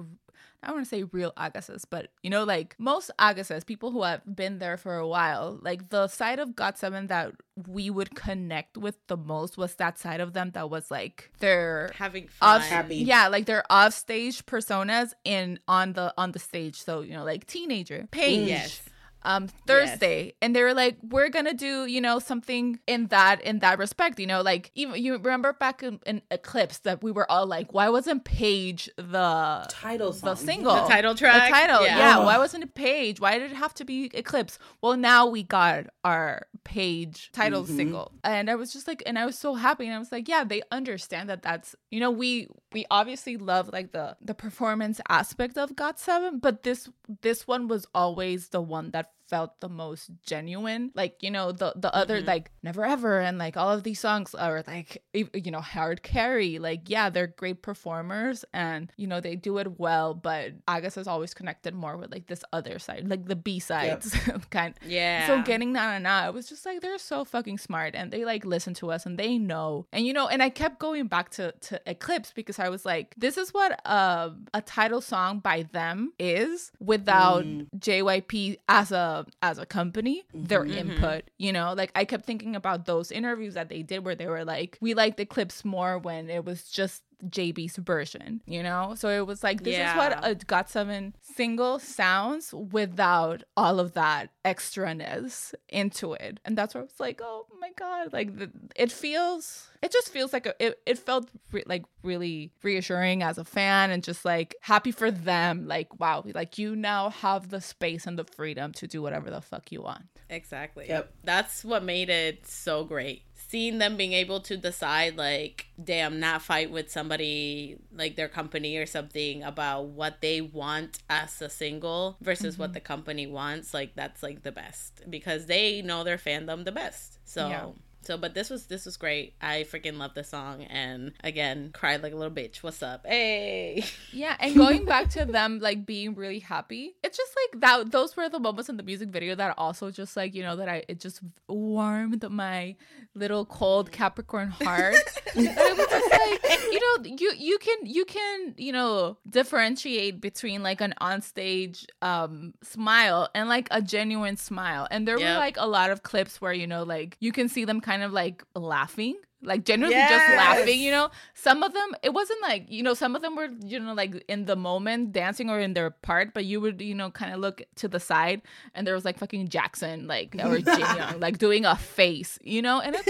I don't want to say real Ahgase, but you know, like most Ahgase, people who have been there for a while, like the side of Got Seven that we would connect with the most was that side of them that was like they're Having fun. off Happy. yeah like they're off stage personas in on the on the stage so you know like teenager Page Yes. Um Thursday and they were like we're gonna do you know something in that in that respect you know like even you remember back in, in Eclipse that we were all like why wasn't Page the Title song. the single The title track? the title Yeah. yeah, Ugh. why wasn't it Page why did it have to be Eclipse well now we got our Page title Mhm. single and I was just like and I was so happy and I was like yeah they understand that that's you know we we obviously love like the the performance aspect of Got 7 but this this one was always the one that felt the most genuine like you know the the other Mhm. like never ever and like all of these songs are like you know hard carry like yeah they're great performers and you know they do it well but Agas is always connected more with like this other side like the b sides kind Yeah. so getting na na na, it was just like they're so fucking smart and they like listen to us and they know. And you know, and I kept going back to to Eclipse because I was like, this is what uh, a title song by them is without Mm. JYP as a as a company, their Mhm. input. You know, like I kept thinking about those interviews that they did where they were like, we liked clips more when it was just JB's version, you know? So it was like, this Yeah. is what a GOT7 single sounds without all of that extraness into it. And that's where I was like, oh my God. Like, the, it feels, it just feels like a, it, it felt re- like really reassuring as a fan and just like happy for them. Like, wow, like you now have the space and the freedom to do whatever the fuck you want. Exactly. Yep. That's what made it so great. Seeing them being able to decide, like, damn, not fight with somebody like their company or something about what they want as a single versus what mm-hmm. the company wants, like, that's like the best because they know their fandom the best. So. Yeah. So, but this was this was great. I freaking love this song, and again, cried like a little bitch. What's up? Hey, Yeah, and going back to them like being really happy, it's just like that. Those were the moments in the music video that also just like you know that I it just warmed my little cold Capricorn heart. It was just like you know you you can you can you know differentiate between like an onstage um smile and like a genuine smile, and there were like a lot of clips where you know like you can see them kind of like laughing. Like genuinely just laughing, you know. Some of them, it wasn't like you know. Some of them were you know like in the moment dancing or in their part, but you would you know kind of look to the side and there was like fucking Jackson like or Jin Young like doing a face, you know. And it's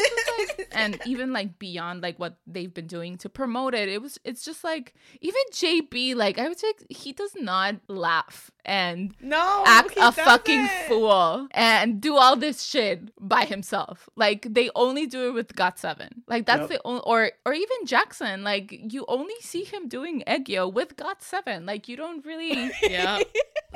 like and even like beyond like what they've been doing to promote it, it was it's just like even JB like I would say he does not laugh and no, act a fucking fool and do all this shit by himself. Like they only do it with Got Seven. Like that's Yep. the only, or or even Jackson. Like you only see him doing aegyo with Got Seven. Like you don't really. Yeah,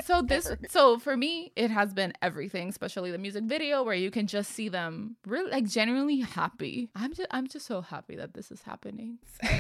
so this, so for me, it has been everything, especially the music video where you can just see them really like genuinely happy. I'm just I'm just so happy that this is happening.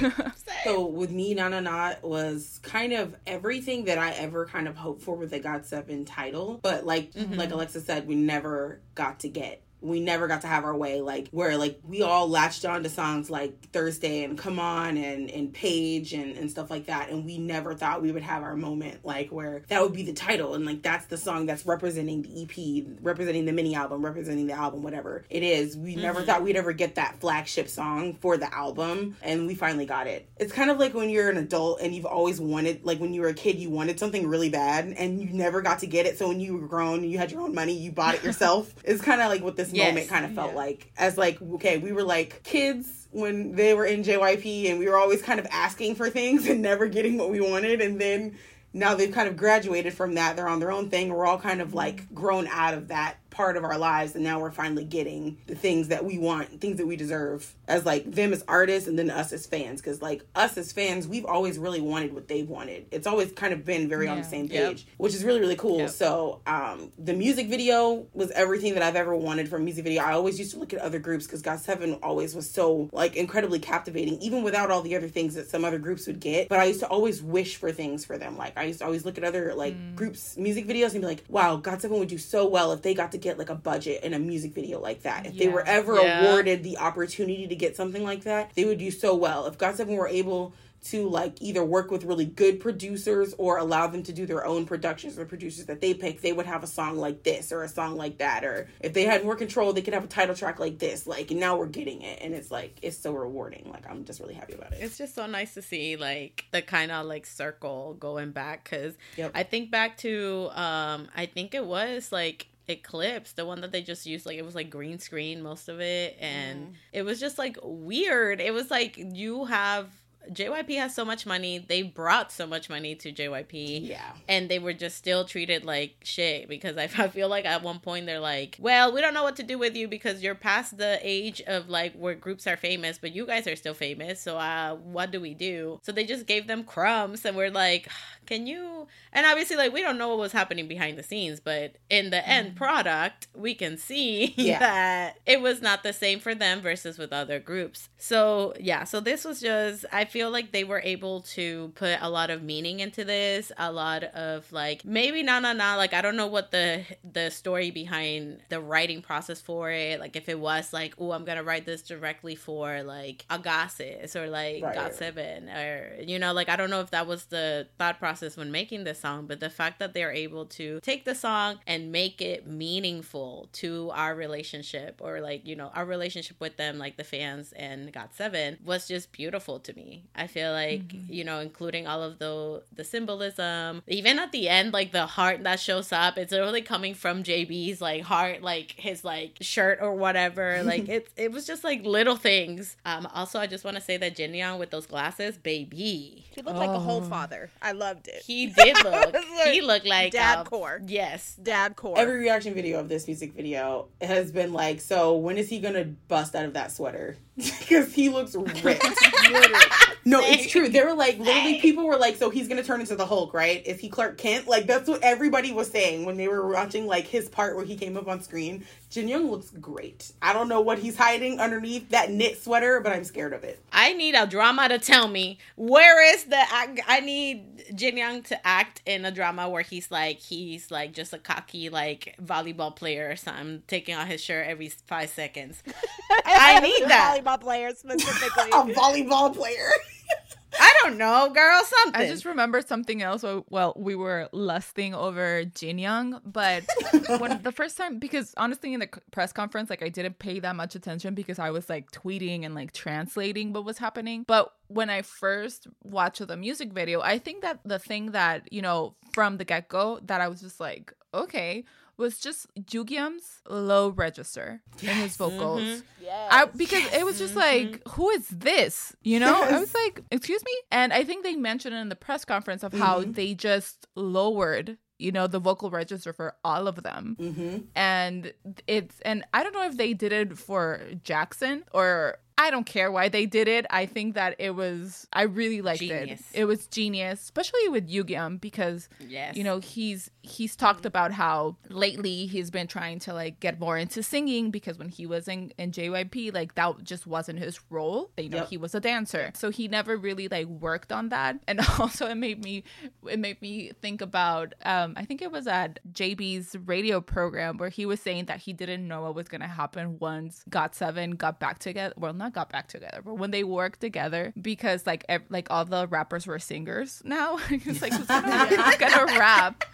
So with me, Nana Not was kind of everything that I ever kind of hoped for with the Got Seven title, but like mm-hmm. like Alexa said, we never got to get. We never got to have our way, like where like we all latched on to songs like Thursday and Come On and and Page and and stuff like that, and we never thought we would have our moment like where that would be the title and like that's the song that's representing the EP, representing the mini album, representing the album, whatever it is. We never mm-hmm. thought we'd ever get that flagship song for the album, and we finally got it. It's kind of like when you're an adult and you've always wanted, like when you were a kid, you wanted something really bad and you never got to get it. So when you were grown, you had your own money, you bought it yourself. it's kind of like what this Yes. moment kind of felt Yeah. like. As like, okay, we were like kids when they were in JYP and we were always kind of asking for things and never getting what we wanted, and then now they've kind of graduated from that. They're on their own thing. We're all kind of like grown out of that part of our lives, and now we're finally getting the things that we want, things that we deserve as like them as artists, and then us as fans. Because like us as fans, we've always really wanted what they've wanted. It's always kind of been very on the Yeah. same Yep. page, which is really really cool. Yep. So um, the music video was everything that I've ever wanted from a music video. I always used to look at other groups because Got Seven always was so like incredibly captivating, even without all the other things that some other groups would get. But I used to always wish for things for them. Like I used to always look at other like groups music videos and be like, wow, Got Seven would do so well if they got to get like a budget in a music video like that. If they were ever Yeah. awarded the opportunity to get something like that, they would do so well. If Got Seven were able to like either work with really good producers or allow them to do their own productions or producers that they pick they would have a song like this or a song like that or if they had more control they could have a title track like this like and now we're getting it and it's like it's so rewarding like i'm just really happy about it it's just so nice to see like the kind of like circle going back because Yep. I think back to um I think it was like Eclipse, the one that they just used like it was like green screen most of it and mm. it was just like weird. It was like you have JYP has so much money. They brought so much money to JYP. yeah and they were just still treated like shit because I, I feel like at one point they're like, well, we don't know what to do with you because you're past the age of like where groups are famous, but you guys are still famous. So uh, what do we do? So they just gave them crumbs, and we're like, can you? And obviously, like we don't know what was happening behind the scenes, but in the end product, we can see Yeah. that it was not the same for them versus with other groups. So yeah, so this was just I feel like they were able to put a lot of meaning into this, a lot of like maybe na na na like I don't know what the the story behind the writing process for it, like if it was like oh I'm gonna write this directly for like Ahgase or like Right. Got Seven or you know like I don't know if that was the thought process when making this song, but the fact that they're able to take the song and make it meaningful to our relationship or like you know our relationship with them like the fans and Got Seven was just beautiful to me I feel like Mm-hmm. you know, including all of the the symbolism, even at the end, like the heart that shows up, it's really coming from JB's like heart, like his like shirt or whatever. like it's it was just like little things. Um, also, I just want to say that Jin Young with those glasses, baby, He looked like a whole Oh. father. I loved it. he did look. It's he like looked like dad uh, core. Yes, Dad core. Every reaction video of this music video has been like, so when is he gonna bust out of that sweater? Because he looks ripped. no, it's true. They were like, literally, people were like, so he's gonna turn into the Hulk, right? Is he Clark Kent? Like that's what everybody was saying when they were watching like his part where he came up on screen. Jin Young looks great. I don't know what he's hiding underneath that knit sweater, but I'm scared of it. I need a drama to tell me where is the. I, I need Jin Young to act in a drama where he's like he's like just a cocky like volleyball player or something, taking off his shirt every five seconds. I need that. volleyball player specifically. A volleyball player. I don't know, girl. Something. I just remember something else. Well, we were lusting over Jin Young, but when the first time, because honestly, in the press conference, like I didn't pay that much attention because I was like tweeting and like translating what was happening. But when I first watched the music video, I think that the thing that you know from the get go that I was just like, okay, was just Yugyeom's low register in his vocals. Mhm. yes. I because it was just like, who is this? You know, I was like, excuse me. And I think they mentioned in the press conference of how they just lowered, you know, the vocal register for all of them, Mm-hmm. and it's and I don't know if they did it for Jackson or. I don't care why they did it. I think that it was. I really liked Genius. it. It was genius, especially with Yugyeom because yes. you know he's he's talked about how lately he's been trying to like get more into singing because when he was in, in JYP like that just wasn't his role you know Yep. he was a dancer so he never really like worked on that and also it made me it made me think about um I think it was at JB's radio program where he was saying that he didn't know what was gonna happen once GOT7 got back together well not got back together but when they worked together because like ev- like all the rappers were singers now it's like who's gonna, who's gonna rap.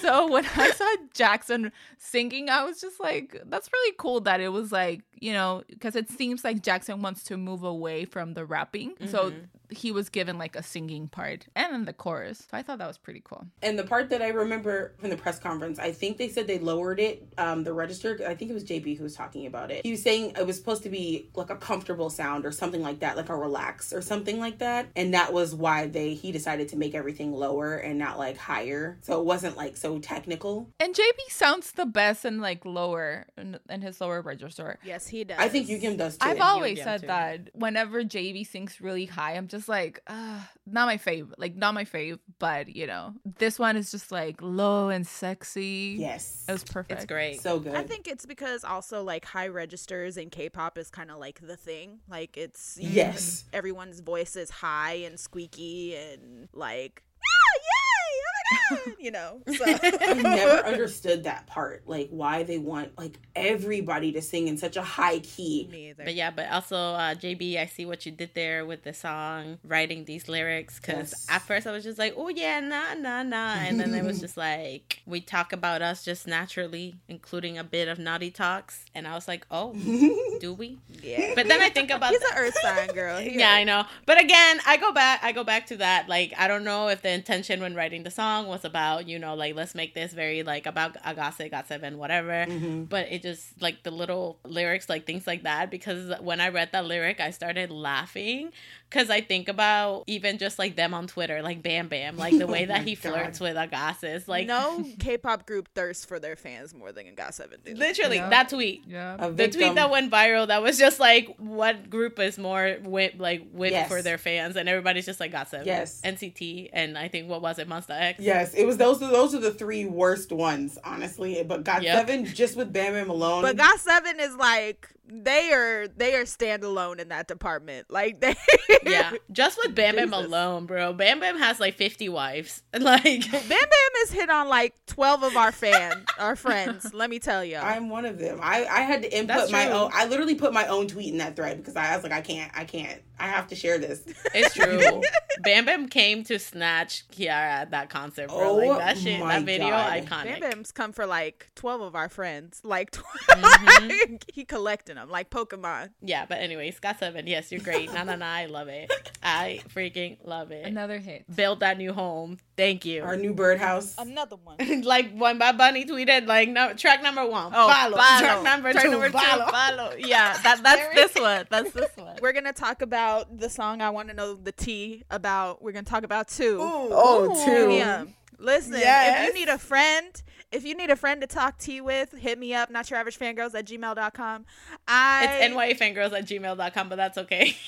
So when I saw Jackson singing, I was just like, that's really cool that it was like, you know, because it seems like Jackson wants to move away from the rapping. So he was given like a singing part and then the chorus. So I thought that was pretty cool. And the part that I remember from the press conference, I think they said they lowered it, um, the register. I think it was JB who was talking about it. He was saying it was supposed to be like a comfortable sound or something like that, like a relax or something like that. And that was why they he decided to make everything lower and not like higher, so it wasn't like so technical. And JB sounds the best in like lower, in, in his lower register. yes, he does. I think Yugyeom does too. I've always Yugyeom said too. that whenever JB sings really high, I'm just like, uh, not my fave, like not my fave. But you know, this one is just like low and sexy. yes, it was perfect. it's great. so good. I think it's because also like high registers in K-pop is kind of like the thing. Like it's Yes. everyone's voice is high and squeaky and like ah, yay, oh my god, you know. So I never understood that part, like why they want like everybody to sing in such a high key. me either. But yeah, but also uh, JB, I see what you did there with the song, writing these lyrics. Because Yes. at first I was just like, oh yeah, nah, nah, nah, and then it was just like we talk about us just naturally, including a bit of naughty talks, and I was like, oh, do we? yeah. But then I think about He's the- an Earth sign girl. He yeah, I know. But again, I go back. I go back to that. Like, I don't know if the intention when writing the song was about, you know, like let's make this very like about Ahgase, got seven, whatever. Mm-hmm. But it just like the little lyrics, like things like that. Because when I read that lyric, I started laughing because I think about even just like them on Twitter, like Bam Bam, like the way Oh that my he flirts with Ahgase. It's like no K-pop group thirsts for their fans more than GOT7 do. literally Yeah. that tweet. Yeah. The tweet that went viral that was just like, what group is more with like with Yes. for their fans, and everybody's just like got seven. Yes. NCT, and I think what was it, Monsta X? Yes, it was those. Those are the three worst ones, honestly. But God Yep. Seven, just with Bam Bam alone. But GOT7 is like they are they are standalone in that department. Like they yeah. Just with Bam Bam alone, bro. Bam Bam has like fifty wives. Like, Bam Bam has hit on like twelve of our fan our friends. Let me tell you. I'm one of them. I I had to input That's my true. own. I literally put my own tweet in that thread because I was like, I can't, I can't, I have to share this. it's true. Bam Bam came to snatch Kiara at that concert. expensive, bro. Oh like that shit, my that video, God. iconic. Bam Bam's come for like 12 of our friends. Like, Mm-hmm. he collecting them like Pokemon. Yeah, but anyways, Got Seven, yes, you're great. nah, nah, nah, I love it. I freaking love it. Another hit. Build that new home. Thank you. Our new birdhouse. Another one. like when Bad Bunny tweeted, like no, track number one, Oh, follow. follow. Track number Track two, number two, follow. follow. Yeah, that that's this one. That's this one. We're going to talk about the song I want to know the T about. We're going to talk about two. Oh, two. Yeah. Listen, if you need a friend, if you need a friend to talk tea with, hit me up, not your average fangirls at gmail.com. I It's nyfangirls at gmail.com, but that's okay.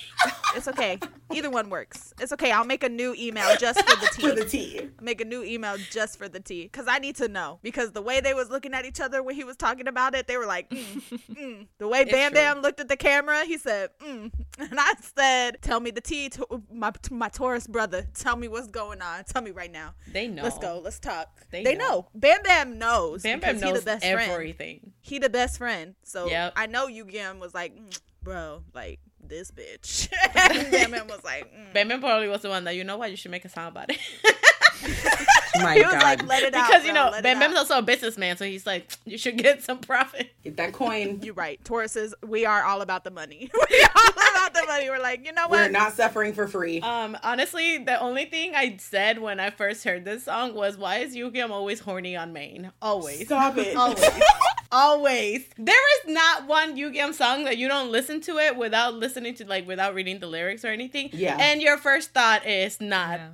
It's okay. Either one works. It's okay. I'll make a new email just for the tea. For the tea. make a new email just for the tea because I need to know because the way they was looking at each other when he was talking about it, they were like, mm, mm. the way Bam. Bam looked at the camera, he said, mm. and I said, "Tell me the tea, to my to my Taurus brother. Tell me what's going on. Tell me right now. They know. Let's go. Let's talk. They They, know. know. Bam Bam knows. Bam Bam he knows the best friend. everything. He the best friend. So Yep. I know Yugyeom was like, mm, bro, like this bitch. Bam Bam was like, mm. Bam Bam probably was the one that you know what you should make a song about it. My he was God. like, let it out. because you know let it Bam Bam's out." also a businessman, so he's like, you should get some profit. Get that coin. You're right. Tauruses, we are all about the money. we are all about the money. We're like, you know what? We're not suffering for free. Um, honestly, the only thing I said when I first heard this song was, "Why is Yuki always horny on Maine? Always, Stop it. always, always." There is not one Yugyeom song that you don't listen to it without listening to like without reading the lyrics or anything. Yeah. and your first thought is not, Yeah.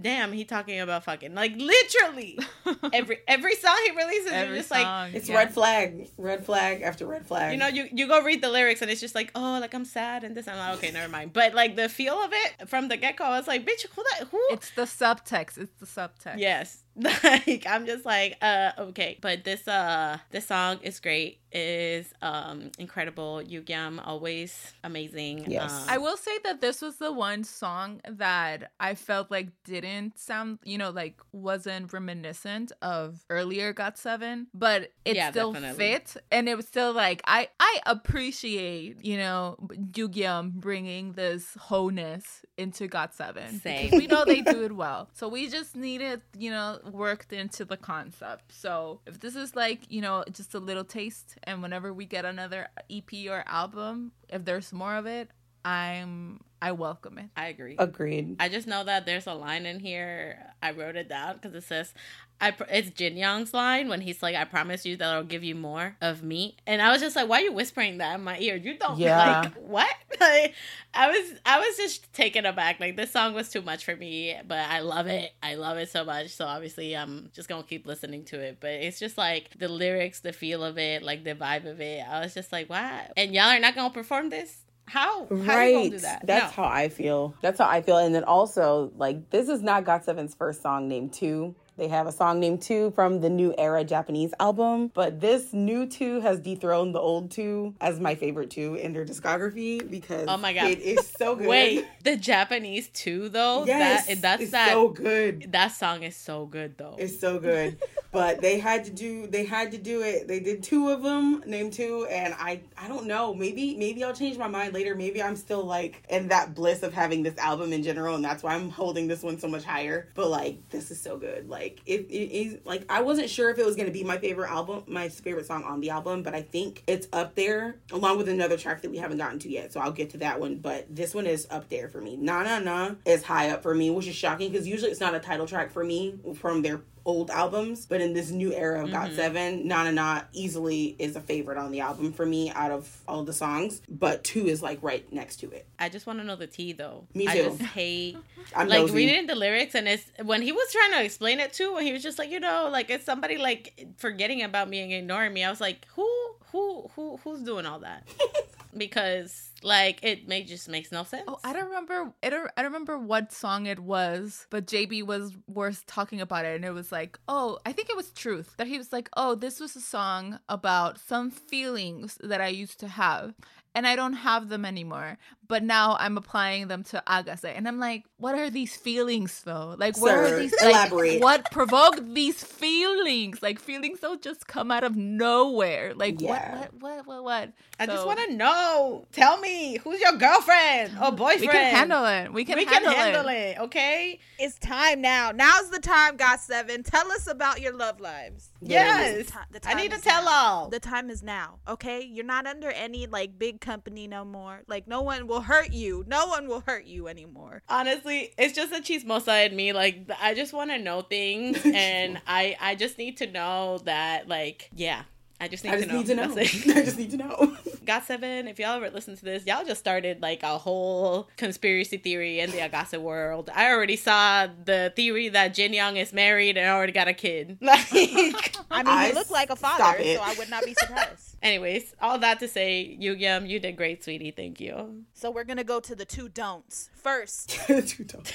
"Damn, he talking about fucking." Like literally, every every song he releases, you're Every just like. It's yeah. red flag. Red flag after red flag. You know, you, you go read the lyrics and it's just like, oh, like I'm sad and this. I'm like, okay, never mind. But like the feel of it from the get go, I was like, bitch, who that? Who? It's the subtext. It's the subtext. Yes. Like I'm just like, uh, okay. But this uh this song is great. Is um incredible. Yugyeom always amazing. Yes. Um, I will say that this was the one song that I felt like didn't sound, you know, like wasn't reminiscent of earlier Got Seven, but it Yeah, still definitely. fit, and it was still like I I appreciate, you know, Yugyeom bringing this wholeness into Got Seven. Same. We know they do it well, so we just needed you know, worked into the concept. So if this is like, you know, just a little taste, and whenever we get another EP or album, if there's more of it, I'm I welcome it. I agree. Agreed. I just know that there's a line in here. I wrote it down because it says, "I." Pr- it's Jin Young's line when he's like, "I promise you that I'll give you more of me," and I was just like, "Why are you whispering that in my ear? You don't Yeah. like what?" Like, I was, I was just taken aback. Like this song was too much for me, but I love it. I love it so much. So obviously, I'm just gonna keep listening to it. But it's just like the lyrics, the feel of it, like the vibe of it. I was just like, "Wow!" And y'all are not gonna perform this? How? How Right. do that? That's No. how I feel. That's how I feel. And then also, like, this is not Got Seven's first song named Two. They have a song named Two from the new era Japanese album, but this new Two has dethroned the old Two as my favorite Two in their discography because Oh my God. it is so good. Wait, the Japanese too, though. yes, that that's it's that. so good. that song is so good, though. It's so good. but they had to do they had to do it. They did two of them, name two, and I I don't know. Maybe maybe I'll change my mind later. Maybe I'm still like in that bliss of having this album in general, and that's why I'm holding this one so much higher. But like this is so good. Like it, it is like I wasn't sure if it was gonna be my favorite album, my favorite song on the album, but I think it's up there along with another track that we haven't gotten to yet. So I'll get to that one. But this one is up there for me. Na na na is high up for me, which is shocking because usually it's not a title track for me from their old albums, but in this new era of Mm-hmm. Got Seven, Na Na Na easily is a favorite on the album for me out of all the songs. But two is like right next to it. I just want to know the tea, though. Me too. I just hate I'm like nosy. reading the lyrics, and it's when he was trying to explain it too. When he was just like, you know, like it's somebody like forgetting about me and ignoring me. I was like, who, who, who, who's doing all that? because like it may just makes no sense. Oh, I don't remember. I don't. I don't remember what song it was, but JB was worth talking about it, and it was like, oh, I think it was Truth that he was like, oh, this was a song about some feelings that I used to have, and I don't have them anymore. But now I'm applying them to Ahgase, and I'm like, what are these feelings though? Like, what Sir, are these? Like, what provoked these feelings? Like, feelings don't just come out of nowhere. Like, Yeah. what, what, what, what, what? I just want to know. know. Tell me who's your girlfriend or boyfriend. We can handle it. We can we handle, can handle it. it. Okay. It's time now. Now's the time, Got Seven. Tell us about your love lives. Yes. The ti- the I need to tell now. all. The time is now. Okay, you're not under any like big company no more. Like no one will hurt you. No one will hurt you anymore. Honestly, it's just a chismosa in me. Like I just want to know things, and I I just need to know that. Like yeah, I just need I to know. need to know. I just need to know. Got seven. If y'all ever listen to this, y'all just started like a whole conspiracy theory in the Ahgase world. I already saw the theory that Jin Young is married and already got a kid. Like, I mean, I you look like a father, so I would not be surprised. anyways, all that to say, Yugyeom, you did great, sweetie. Thank you. so we're gonna go to the two don'ts. First, Two don't.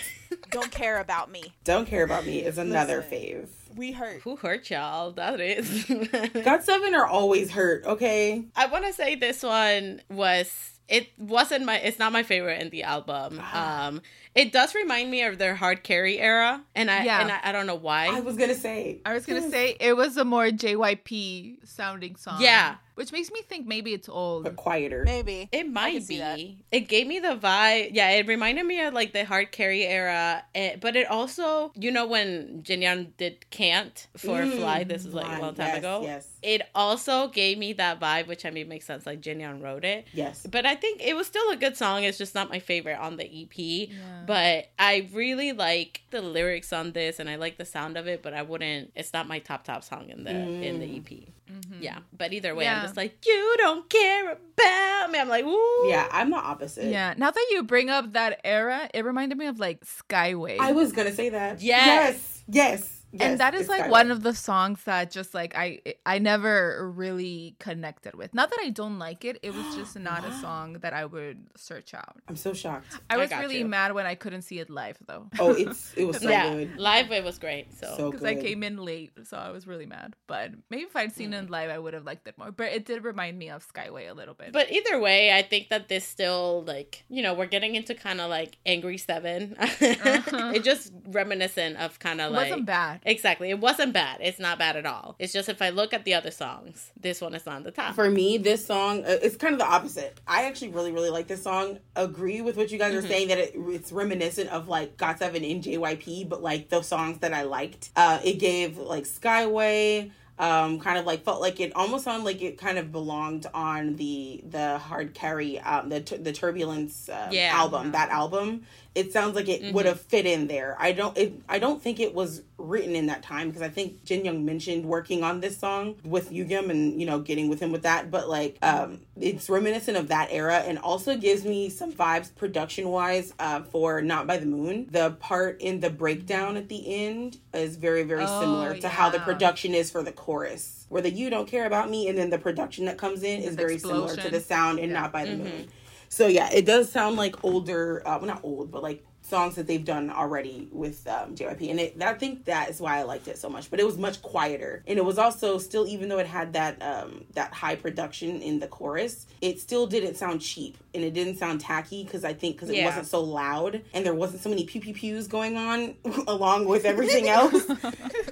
don't care about me. Don't care about me is another Listen. fave. We hurt. Who hurt y'all? That is. Got seven are always hurt. Okay. I want to say this one was it wasn't my it's not my favorite in the album. Um it does remind me of their hard carry era and I Yeah. and I, I don't know why. I was gonna say. I was gonna say it was a more JYP sounding song. Yeah. which makes me think maybe it's old. but quieter. Maybe. It might be. It gave me the vibe. Yeah, it reminded me of like the hard carry era. eh, but it also, you know, when Jinyoung did "Can't" for Mm, "Fly," this was like a long time yes, ago. yes. It also gave me that vibe, which I mean makes sense. Like Jinyoung wrote it. Yes. But I think it was still a good song. It's just not my favorite on the EP. Yeah. But I really like the lyrics on this, and I like the sound of it. But I wouldn't. It's not my top top song in the in the EP. Mm-hmm. Yeah. But either way, I'm just like you don't care about me. I'm like, ooh. Yeah, I'm the opposite. yeah. Now that you bring up that era, it reminded me of like Skyway. I was gonna say that. Yes. Yes. Yes. Yes and that is it's like Skyway. one of the songs that just like I I never really connected with. Not that I don't like it, it was just not a song that I would search out. I'm so shocked. I I was got really you. mad when I couldn't see it live though. Oh, it's it was so yeah, good. live it was great. So, So Because I came in late, so I was really mad. But maybe if I'd seen it live, I would have liked it more. But it did remind me of Skyway a little bit. but either way, I think that this still like you know we're getting into kind of like Angry 7 Uh-huh. It's just reminiscent of kind of like wasn't bad. Exactly. It wasn't bad. It's not bad at all. It's just if I look at the other songs, this one is on the top. For me, this song uh, it's kind of the opposite. I actually really really like this song. Agree with what you guys are saying that it, it's reminiscent of like GOT7 in JYP, but like the songs that I liked. Uh, it gave like Skyway. Um, kind of like felt like it almost sounded like it kind of belonged on the the hard carry um the the turbulence uh, Yeah. album that album it sounds like it would have fit in there. I don't it i don't think it was written in that time because i think jin young mentioned working on this song with Yugyeom and you know getting with him with that. But like um it's reminiscent of that era and also gives me some vibes production wise uh for not by the moon. The part in the breakdown at the end is very very Oh, similar to how the production is for the chorus where the you don't care about me and then the production that comes in is very similar to the sound and Yeah. not by the moon so yeah, it does sound like older, uh, well not old, but like songs that they've done already with um, JYP, and it, I think that is why I liked it so much. But it was much quieter, and it was also still, even though it had that um, that high production in the chorus, it still didn't sound cheap, and it didn't sound tacky because I think because it Yeah. wasn't so loud, and there wasn't so many pew pew pews going on along with everything else.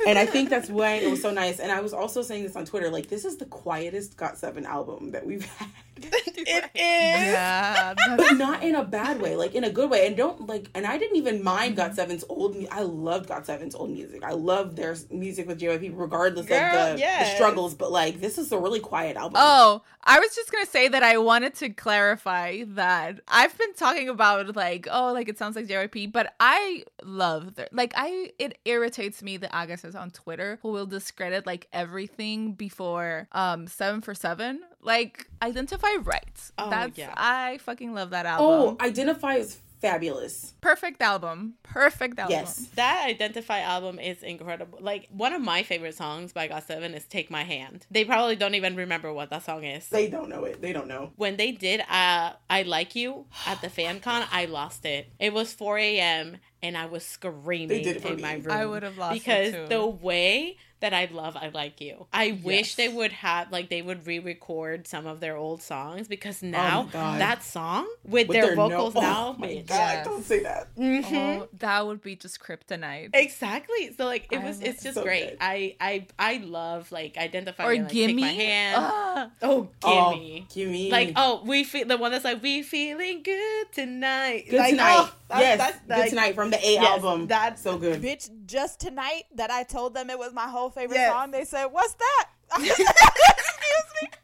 and I think that's why it was so nice. And I was also saying this on Twitter, like this is the quietest Got Seven album that we've had. it is. Yeah, but not in a bad way, like in a good way. And don't like, and I didn't even mind Got Seven's old. I loved Got Seven's old music. I love their music with JYP, regardless Girl, of the, the struggles. But like, this is a really quiet album. Oh, I was just gonna say that I wanted to clarify that I've been talking about like, oh, like it sounds like JYP, but I love their like I it irritates me that the Ahgases on Twitter who will discredit like everything before um seven for seven. Like identify rights. Oh, That's yeah. I fucking love that album. oh, identify is fabulous. Perfect album. Perfect album. Yes. That Identify album is incredible. Like one of my favorite songs by GOT7 is Take My Hand. They probably don't even remember what that song is. They don't know it. They don't know. when they did uh I Like You at the fan con, I lost it. It was 4 a.m. and I was screaming did it for in me. my room. I would have lost it because the way that I love I Like You. I wish they would have like they would re-record some of their old songs because now Oh that song with, With their, no- vocals now Oh my bitch. god! Yes. Don't say that. Mhm. Oh, that would be just kryptonite. Exactly. So like it I was it's just So great. good. I I I love like identifying Or like, gimme. my hand. Ah. oh, Oh, gimme. gimme. Like oh, we feel the one that's like we feeling good tonight. Good like, tonight. oh, that's- yes, that's, good like, tonight from the A yes, album. that's- so good. Bitch, just tonight that I told them it was my whole favorite Yes. song, they said, What's that?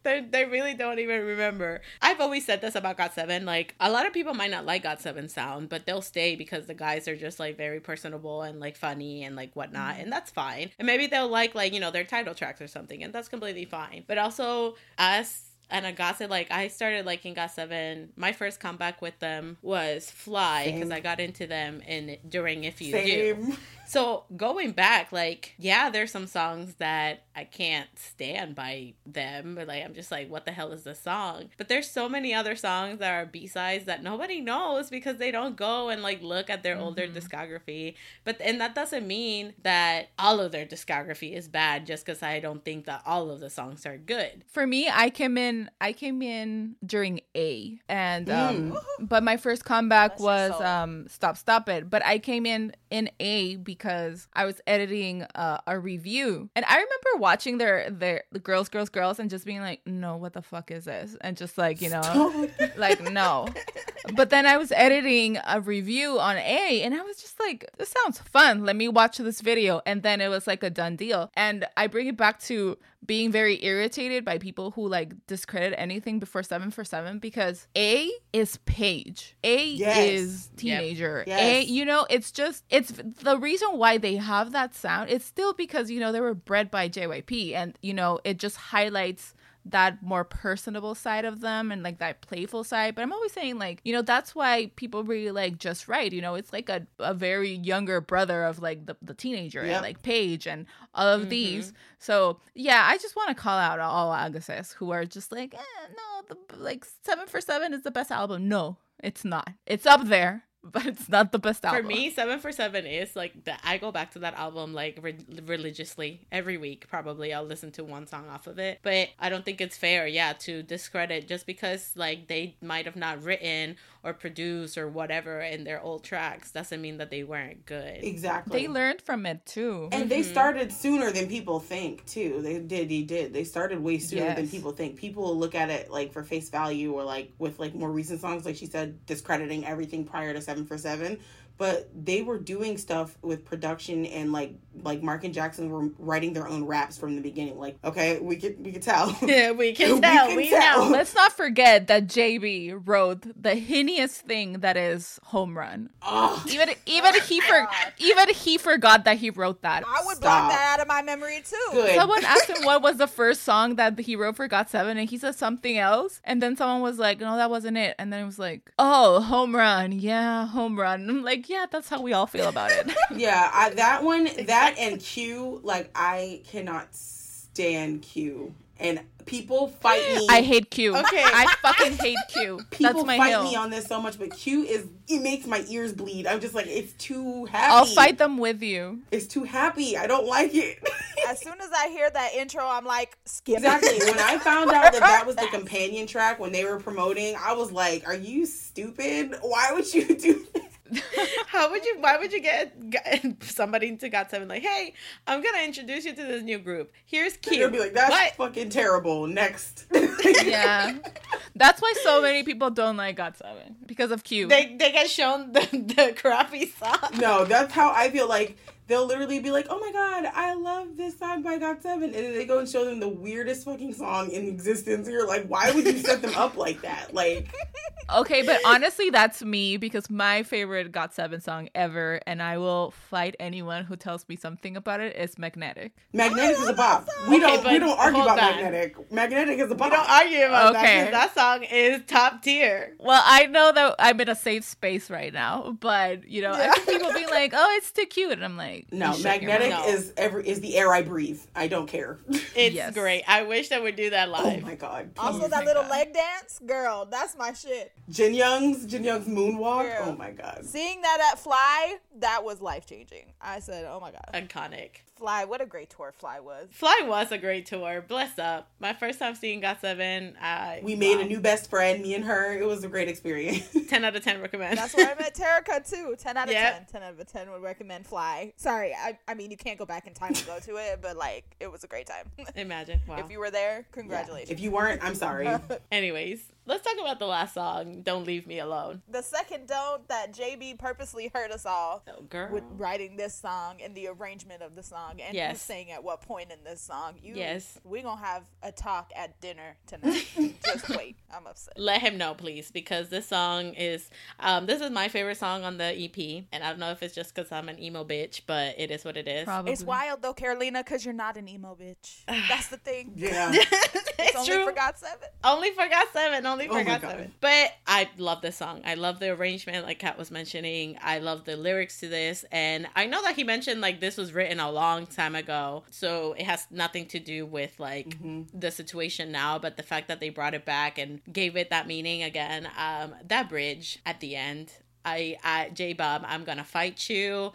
They, they really don't even remember. I've always said this about GOT7. Like, a lot of people might not like GOT7 sound, but they'll stay because the guys are just like very personable and like funny and like whatnot. Mm-hmm. And that's fine. And maybe they'll like, like, you know, their title tracks or something. And that's completely fine. But also, us and Ahgase, like, I started liking GOT7. My first comeback with them was Fly because I got into them in during If You Do. Same. So going back, like, yeah, there's some songs that I can't stand by them. But like I'm just like, what the hell is this song? But there's so many other songs that are B sides that nobody knows because they don't go and like look at their older discography. But and that doesn't mean that all of their discography is bad just because I don't think that all of the songs are good. For me, I came in. I came in during A, and um, but my first comeback Bless your was soul. um, Stop Stop It. But I came in in A because I was editing uh, a review, and I remember watching their their the girls, girls, girls, and just being like, no, what the fuck is this? And just like you know, like no. But then I was editing a review on A, and I was just like, this sounds fun. Let me watch this video, and then it was like a done deal. And I bring it back to being very irritated by people who like discredit anything before seven for seven because A is Page. A Yes. is teenager. A, Yes. you know, it's just it's the reason why they have that sound. It's still because you know they were bred by JYP, and you know it just highlights that more personable side of them and like that playful side. But I'm always saying like, you know, that's why people really like just right. You know, it's like a, a very younger brother of like the, the teenager Yep. and like Page and all of these. So yeah, I just want to call out all Ahgases who are just like, eh, no, the like seven for seven is the best album. No, it's not. It's up there, but it's not the best album. For me, Seven for Seven is like the, I go back to that album like re- religiously every week. Probably I'll listen to one song off of it, but I don't think it's fair, yeah, to discredit just because like they might have not written or produced or whatever in their old tracks doesn't mean that they weren't good. Exactly. they learned from it too. And they mm-hmm. started sooner than people think too. They did, they did. They started way sooner than people think. People look at it like for face value or like with like more recent songs, like she said, discrediting everything prior to Seven for Seven. But they were doing stuff with production and like like Mark and Jackson were writing their own raps from the beginning. Like, okay, we could we could tell. Yeah, we can We tell. can We, tell. know. Let's not forget that JB wrote the heinous thing that is home run. Ugh. Even even he for even he forgot that he wrote that. I would Stop. block that out of my memory too. Good. Someone asked him what was the first song that he wrote for Got Seven, and he said something else. And then someone was like, "No, that wasn't it." And then it was like, "Oh, home run, yeah, home run." And I'm like, "Yeah, that's how we all feel about it." Yeah, I, that one, that and Q, like I cannot stand Q, and people fight me. I hate Q. Okay. I fucking hate Q. People that's my fight hill. me on this so much, but Q is it makes my ears bleed. I'm just like it's too happy. I'll fight them with you. It's too happy. I don't like it. As soon as I hear that intro, I'm like, skip. exactly. When I found out that that was the companion track when they were promoting, I was like, "Are you stupid? Why would you do?" This? How would you? Why would you get, get somebody to Got Seven like, hey, I'm gonna introduce you to this new group. Here's They're Q. gonna be like, "That's What? fucking terrible." Next. Yeah, that's why so many people don't like Got Seven because of Q. They they get shown the, the crappy song. No, that's how I feel like they'll literally be like, "Oh my god, I love this song by Got 7. and then they go and show them the weirdest fucking song in existence. You're like, "Why would you set them up like that?" Like, Okay, but honestly, that's me because my favorite Got Seven song ever, and I will fight anyone who tells me something about it, is Magnetic. Magnetic is a oh, bop. We Okay, don't we don't argue about on. Magnetic. Magnetic is a bop. We don't argue about Okay. that 'cause that song is top tier. Well, I know that I'm in a safe space right now, but you know, I Yeah. see people being like, "Oh, it's too cute," and I'm like, no, "You shut your Magnetic. No. is every is the air I breathe. I don't care. It's Yes. great. I wish they would do that oh live. oh my god. Also, Oh that my little God. leg dance, girl, that's my shit. Jin Young's Jin Young's moonwalk. Yeah. Oh my god. Seeing that at Fly, that was life changing. I said, "Oh my god, Iconic. Fly! What a great tour Fly was." Fly was a great tour. Bless up. My first time seeing Got Seven. I We made wow. a new best friend, me and her. It was a great experience. ten out of ten recommend. That's where I met Terica too. Ten out of Yep. 10. 10 out of ten would recommend Fly. Sorry, I, I mean you can't go back in time and go to it, but like it was a great time. Imagine. Wow. if you were there, congratulations. if you weren't, I'm sorry. Anyways, let's talk about the last song. Don't leave me alone. the second don't that JB purposely hurt us all Oh, girl. with writing this song and the arrangement of the song and Yes. who's saying at what point in this song. You Yes. we gonna have a talk at dinner tonight. Just wait. I'm upset. Let him know, please, because this song is um this is my favorite song on the EP, and I don't know if it's just because I'm an emo bitch, but it is what it is. Probably. It's wild though, Carolina, because you're not an emo bitch. That's the thing. yeah. it's It's only true. for Got seven. Only for Got seven. Only Oh for my God God. seven. But I love this song. I love the arrangement, like Kat was mentioning. I love the lyrics to this, and I know that he mentioned like this was written a long time ago, so it has nothing to do with like Mhm. the situation now. But the fact that they brought it back and gave it that meaning again, um, that bridge at the end. I, I, J Bob, I'm gonna fight you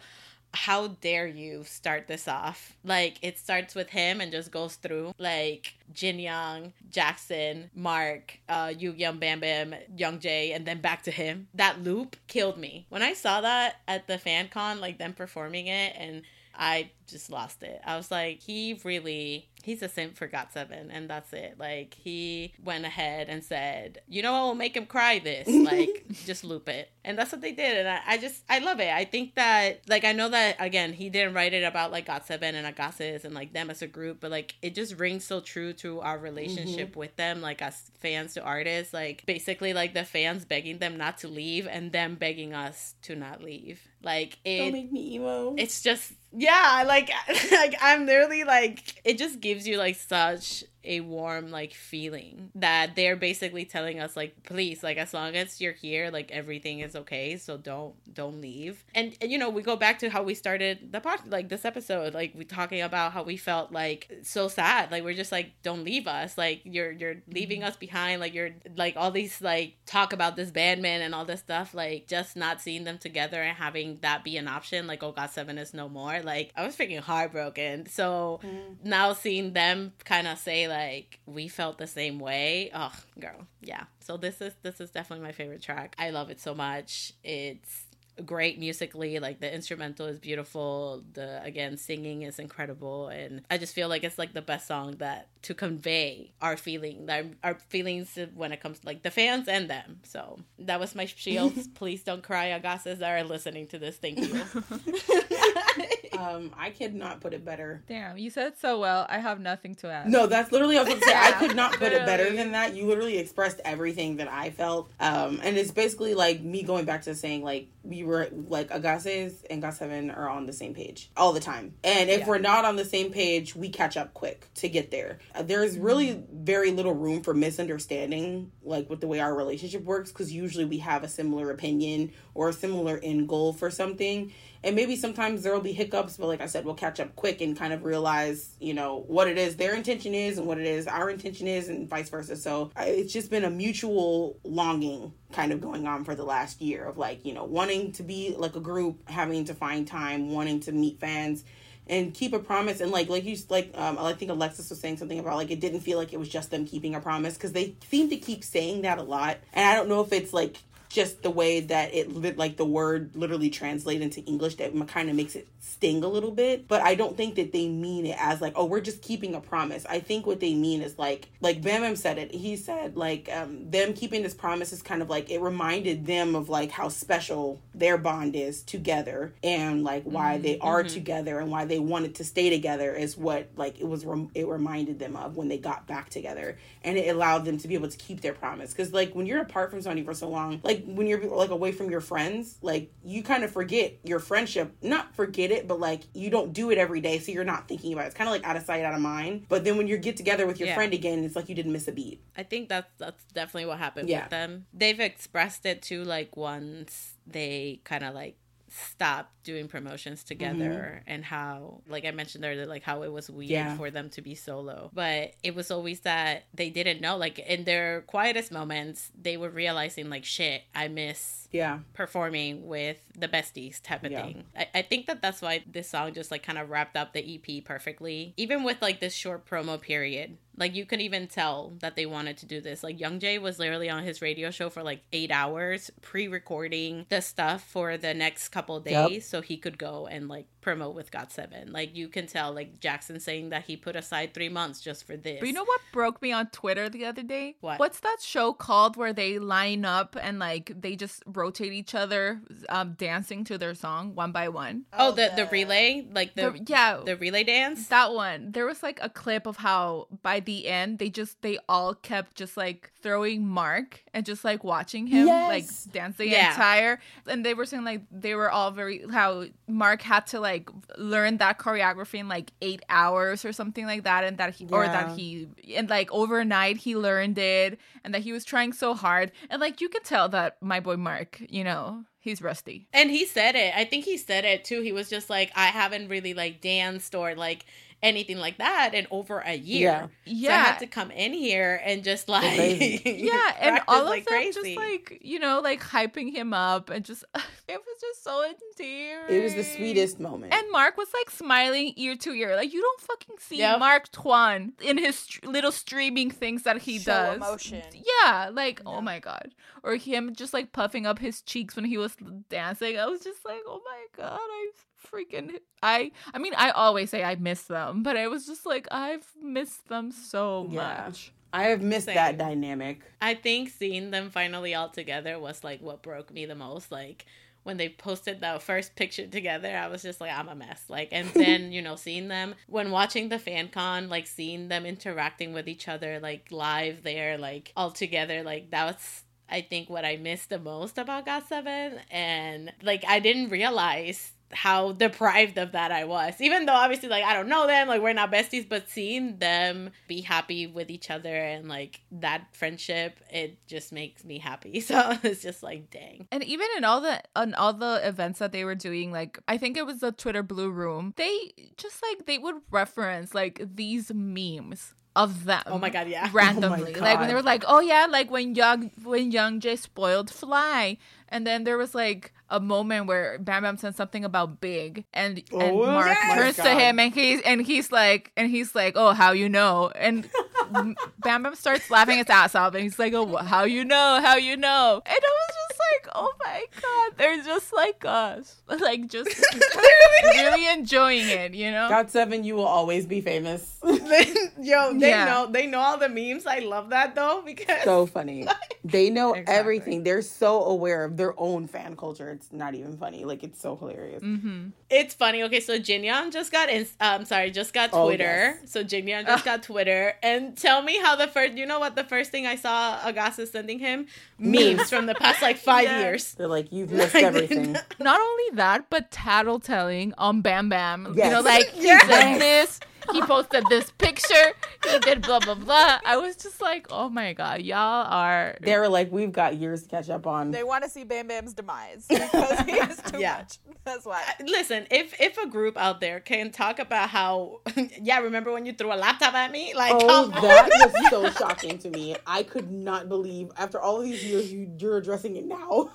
how dare you start this off? Like it starts with him and just goes through like Jin Young, Jackson, Mark, uh, Yugyeom Bam Bam, Young Jae, and then back to him. That loop killed me. When I saw that at the fan con, like them performing it and I just lost it. I was like, he really, he's a simp for Got Seven, and that's it. Like, he went ahead and said, you know what will make him cry this? Like, just loop it. And that's what they did. And I, I just, I love it. I think that, like, I know that, again, he didn't write it about, like, Got Seven and Ahgases and, like, them as a group, but, like, it just rings so true to our mm-hmm. relationship with them, like, as fans to artists. Like, basically, like, the fans begging them not to leave and them begging us to not leave. Like, it Don't make me emo. it's just yeah like like i'm literally like it just gives you like such a warm like feeling that they're basically telling us like please like as long as you're here like everything is okay so don't don't leave. And, and you know we go back to how we started the pod like this episode like we talking about how we felt like so sad like we're just like don't leave us like you're you're mm-hmm. leaving us behind like you're like all these like talk about this bandman and all this stuff like just not seeing them together and having that be an option like oh got seven is no more like i was freaking heartbroken. So mm. now seeing them kind of say like we felt the same way. Oh girl. Yeah. So this is this is definitely my favorite track. I love it so much. It's great musically like the instrumental is beautiful the again singing is incredible and i just feel like it's like the best song that to convey our feeling our, our feelings when it comes to like the fans and them so that was my shield please don't cry Ahgases are listening to this thank you um, I could not put it better. Damn, you said so well. I have nothing to add. No, that's literally I was gonna say. I could not put it better than that. You literally expressed everything that I felt. Um, and it's basically like me going back to saying like we were like Ahgases and Got Seven are on the same page all the time. And if Yeah. we're not on the same page, we catch up quick to get there. Uh, there's really very little room for misunderstanding, like with the way our relationship works, because usually we have a similar opinion or a similar end goal for something. And maybe sometimes there will be hiccups, but like I said, we'll catch up quick and kind of realize, you know, what it is their intention is and what it is our intention is, and vice versa. So it's just been a mutual longing kind of going on for the last year of like, you know, wanting to be like a group, having to find time, wanting to meet fans and keep a promise. And like like you like um I think Alexis was saying something about like it didn't feel like it was just them keeping a promise because they seem to keep saying that a lot. And I don't know if it's like just the way that it lit like the word literally translate into English that kind of makes it sting a little bit. But I don't think that they mean it as like oh we're just keeping a promise. I think what they mean is like like Bam Bam said it. He said like um them keeping this promise is kind of like it reminded them of like how special their bond is together and like why they are together and why they wanted to stay together is what like it was rem- it reminded them of when they got back together. And it allowed them to be able to keep their promise. Because like when you're apart from somebody for so long like when you're like away from your friends like you kind of forget your friendship not forget it but like you don't do it every day so you're not thinking about it it's kind of like out of sight out of mind but then when you get together with your Yeah. friend again it's like you didn't miss a beat I think that's that's definitely what happened Yeah. with them. They've expressed it too, like once they kind of like stopped doing promotions together mm-hmm. and how like I mentioned earlier like how it was weird Yeah. for them to be solo. But it was always that they didn't know like in their quietest moments they were realizing like shit, I miss Yeah. performing with the besties type of Yeah. thing. I, I think that that's why this song just like kind of wrapped up the EP perfectly. Even with like this short promo period, like you could even tell that they wanted to do this. Like Young Jae was literally on his radio show for like eight hours, pre-recording the stuff for the next couple Yep. days, so he could go and like promote with Got Seven. Like you can tell, like Jackson saying that he put aside three months just for this. But you know what broke me on Twitter the other day? What? What's that show called where they line up and like they just rotate each other um dancing to their song one by one? Oh, the the relay, like the The- yeah. the relay dance. that one. There was like a clip of how by the end they just they all kept just like throwing Mark and just like watching him like Yes. dance the Yeah. entire and they were saying like they were all very how Mark had to like learn that choreography in like 8 hours or something like that and that he or that he and like overnight he learned it and that he was trying so hard and like you can tell that my boy Mark, you know, he's rusty. And he said it. I think he said it too. He was just like, I haven't really like danced or like anything like that in over a year. Yeah. So I had to come in here and just like yeah and all of like them crazy. just like you know like hyping him up and just it was just so endearing It was the sweetest moment. and mark was like smiling ear to ear like you don't fucking see Yep. Mark Tuan in his str- little streaming things that he Show does emotion. yeah like Yeah. oh my god or him just like puffing up his cheeks when he was dancing i was just like oh my god i freaking i i mean i always say i miss them but i was just like i've missed them so Yeah. much I have missed Same. that dynamic. I think seeing them finally all together was like what broke me the most. Like when they posted that first picture together, I was just like, I'm a mess. Like, and then you know, seeing them when watching the fan con, like seeing them interacting with each other, like live there, like all together, like that was. I think what I missed the most about Got Seven, and like I didn't realize how deprived of that I was. Even though obviously like I don't know them, like we're not besties, but seeing them be happy with each other and like that friendship, it just makes me happy. So it's just like dang. And even in all the on all the events that they were doing, like I think it was the Twitter Blue Room, they just like they would reference like these memes of them. Oh my god, yeah. Oh randomly, like when they were like, "Oh yeah, like when young when Young Jae spoiled Fly," and then there was like a moment where Bam Bam said something about Big, and and Oh, Mark yes! turns to him and he's and he's like and he's like, "Oh, how you know?" And Bam Bam starts laughing his ass off, and he's like, "Oh, how you know? How you know?" And I was just like, "Oh my god, they're just like us, like just really enjoying it, you know?" Got seven, you will always be famous. Yo, they Yeah. know they know all the memes. I love that though because so funny. They know Exactly. everything. They're so aware of their own fan culture. It's not even funny. Like it's so hilarious. Mm-hmm. It's funny. Okay, so Jinyoung just got in. Um, sorry, just got Oh, Twitter. yes. So Jinyoung just got Twitter, and tell me how the first. You know what? The first thing I saw Ahgase sending him memes from the past like five Yeah. years. They're like, you've missed Like, everything. Not only that, but tattletelling on um, Bam Bam. You know, like he Yes. did this, he posted this picture, he did blah blah blah. I was just like, oh my god, y'all are. They were like, we've got years to catch up on. They want to see Bam Bam's demise because he is too Yeah. much. That's why. Uh, listen, if if a group out there can talk about how, yeah, remember when you threw a laptop at me? Like, Oh, come on. that was so shocking to me. I could not believe after all of these years you, you're addressing it now.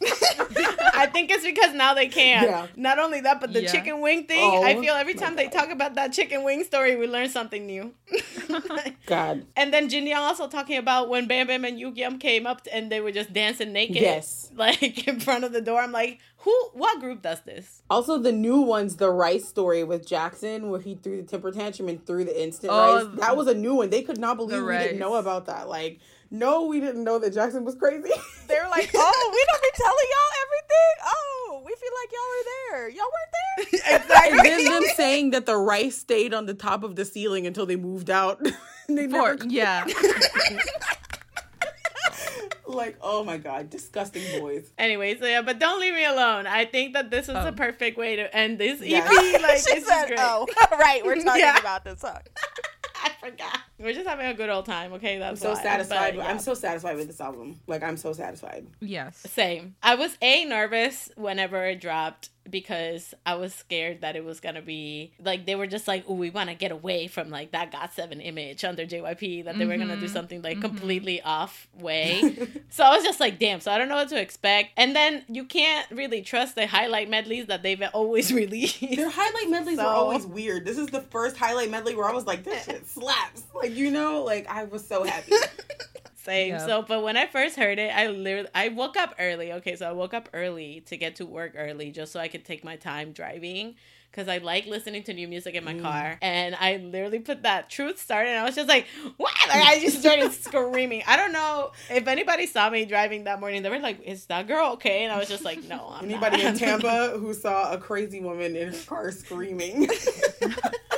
I think it's because now they can. Yeah. Not only that, but the Yeah. chicken wing thing. I Oh, feel every my time they talk about that chicken wing story, we learn something new. God. and then Jin Young also talking about when Bam Bam and Yugyeom came up and they were just dancing naked. Yes. Like in front of the door. I'm like, who? What group does this? Also, the new ones, the rice story with Jackson, where he threw the temper tantrum and threw the instant Oh, rice. That was a new one. They could not believe the we didn't know about that. Like, no, we didn't know that Jackson was crazy. They were like, "Oh, we don't be telling y'all everything. Oh, we feel like y'all are there. Y'all weren't there." exactly. and then them saying that the rice stayed on the top of the ceiling until they moved out. they For, never, yeah. like, oh my god, disgusting boys. Anyway, so yeah, but don't leave me alone. I think that this is Oh. the perfect way to end this EP. Yes. Like, she this said, is great. "Oh, right, we're talking Yeah. about this song." I forgot. We're just having a good old time, okay? I'm That's so why. satisfied. But, yeah. I'm so satisfied with this album. Like I'm so satisfied. Yes. Same. I was a nervous whenever it dropped because I was scared that it was gonna be like they were just like, oh, we want to get away from like that Got Seven image under JYP that they were gonna do Mhm. something like Mhm. completely off way. so I was just like, damn. So I don't know what to expect. And then you can't really trust the highlight medleys that they've always released. Their highlight medleys So- are always weird. This is the first highlight medley where I was like, this shit slaps. Like you know, like I was so happy. Same. Yeah. So, but when I first heard it, I literally I woke up early. Okay, so I woke up early to get to work early, just so I could take my time driving. Cause I like listening to new music in my Mm. car, and I literally put that truth started, and I was just like, "What?" Like I just started screaming. I don't know if anybody saw me driving that morning. They were like, "Is that girl okay?" And I was just like, "No." I'm Anybody not. in Tampa who saw a crazy woman in her car screaming?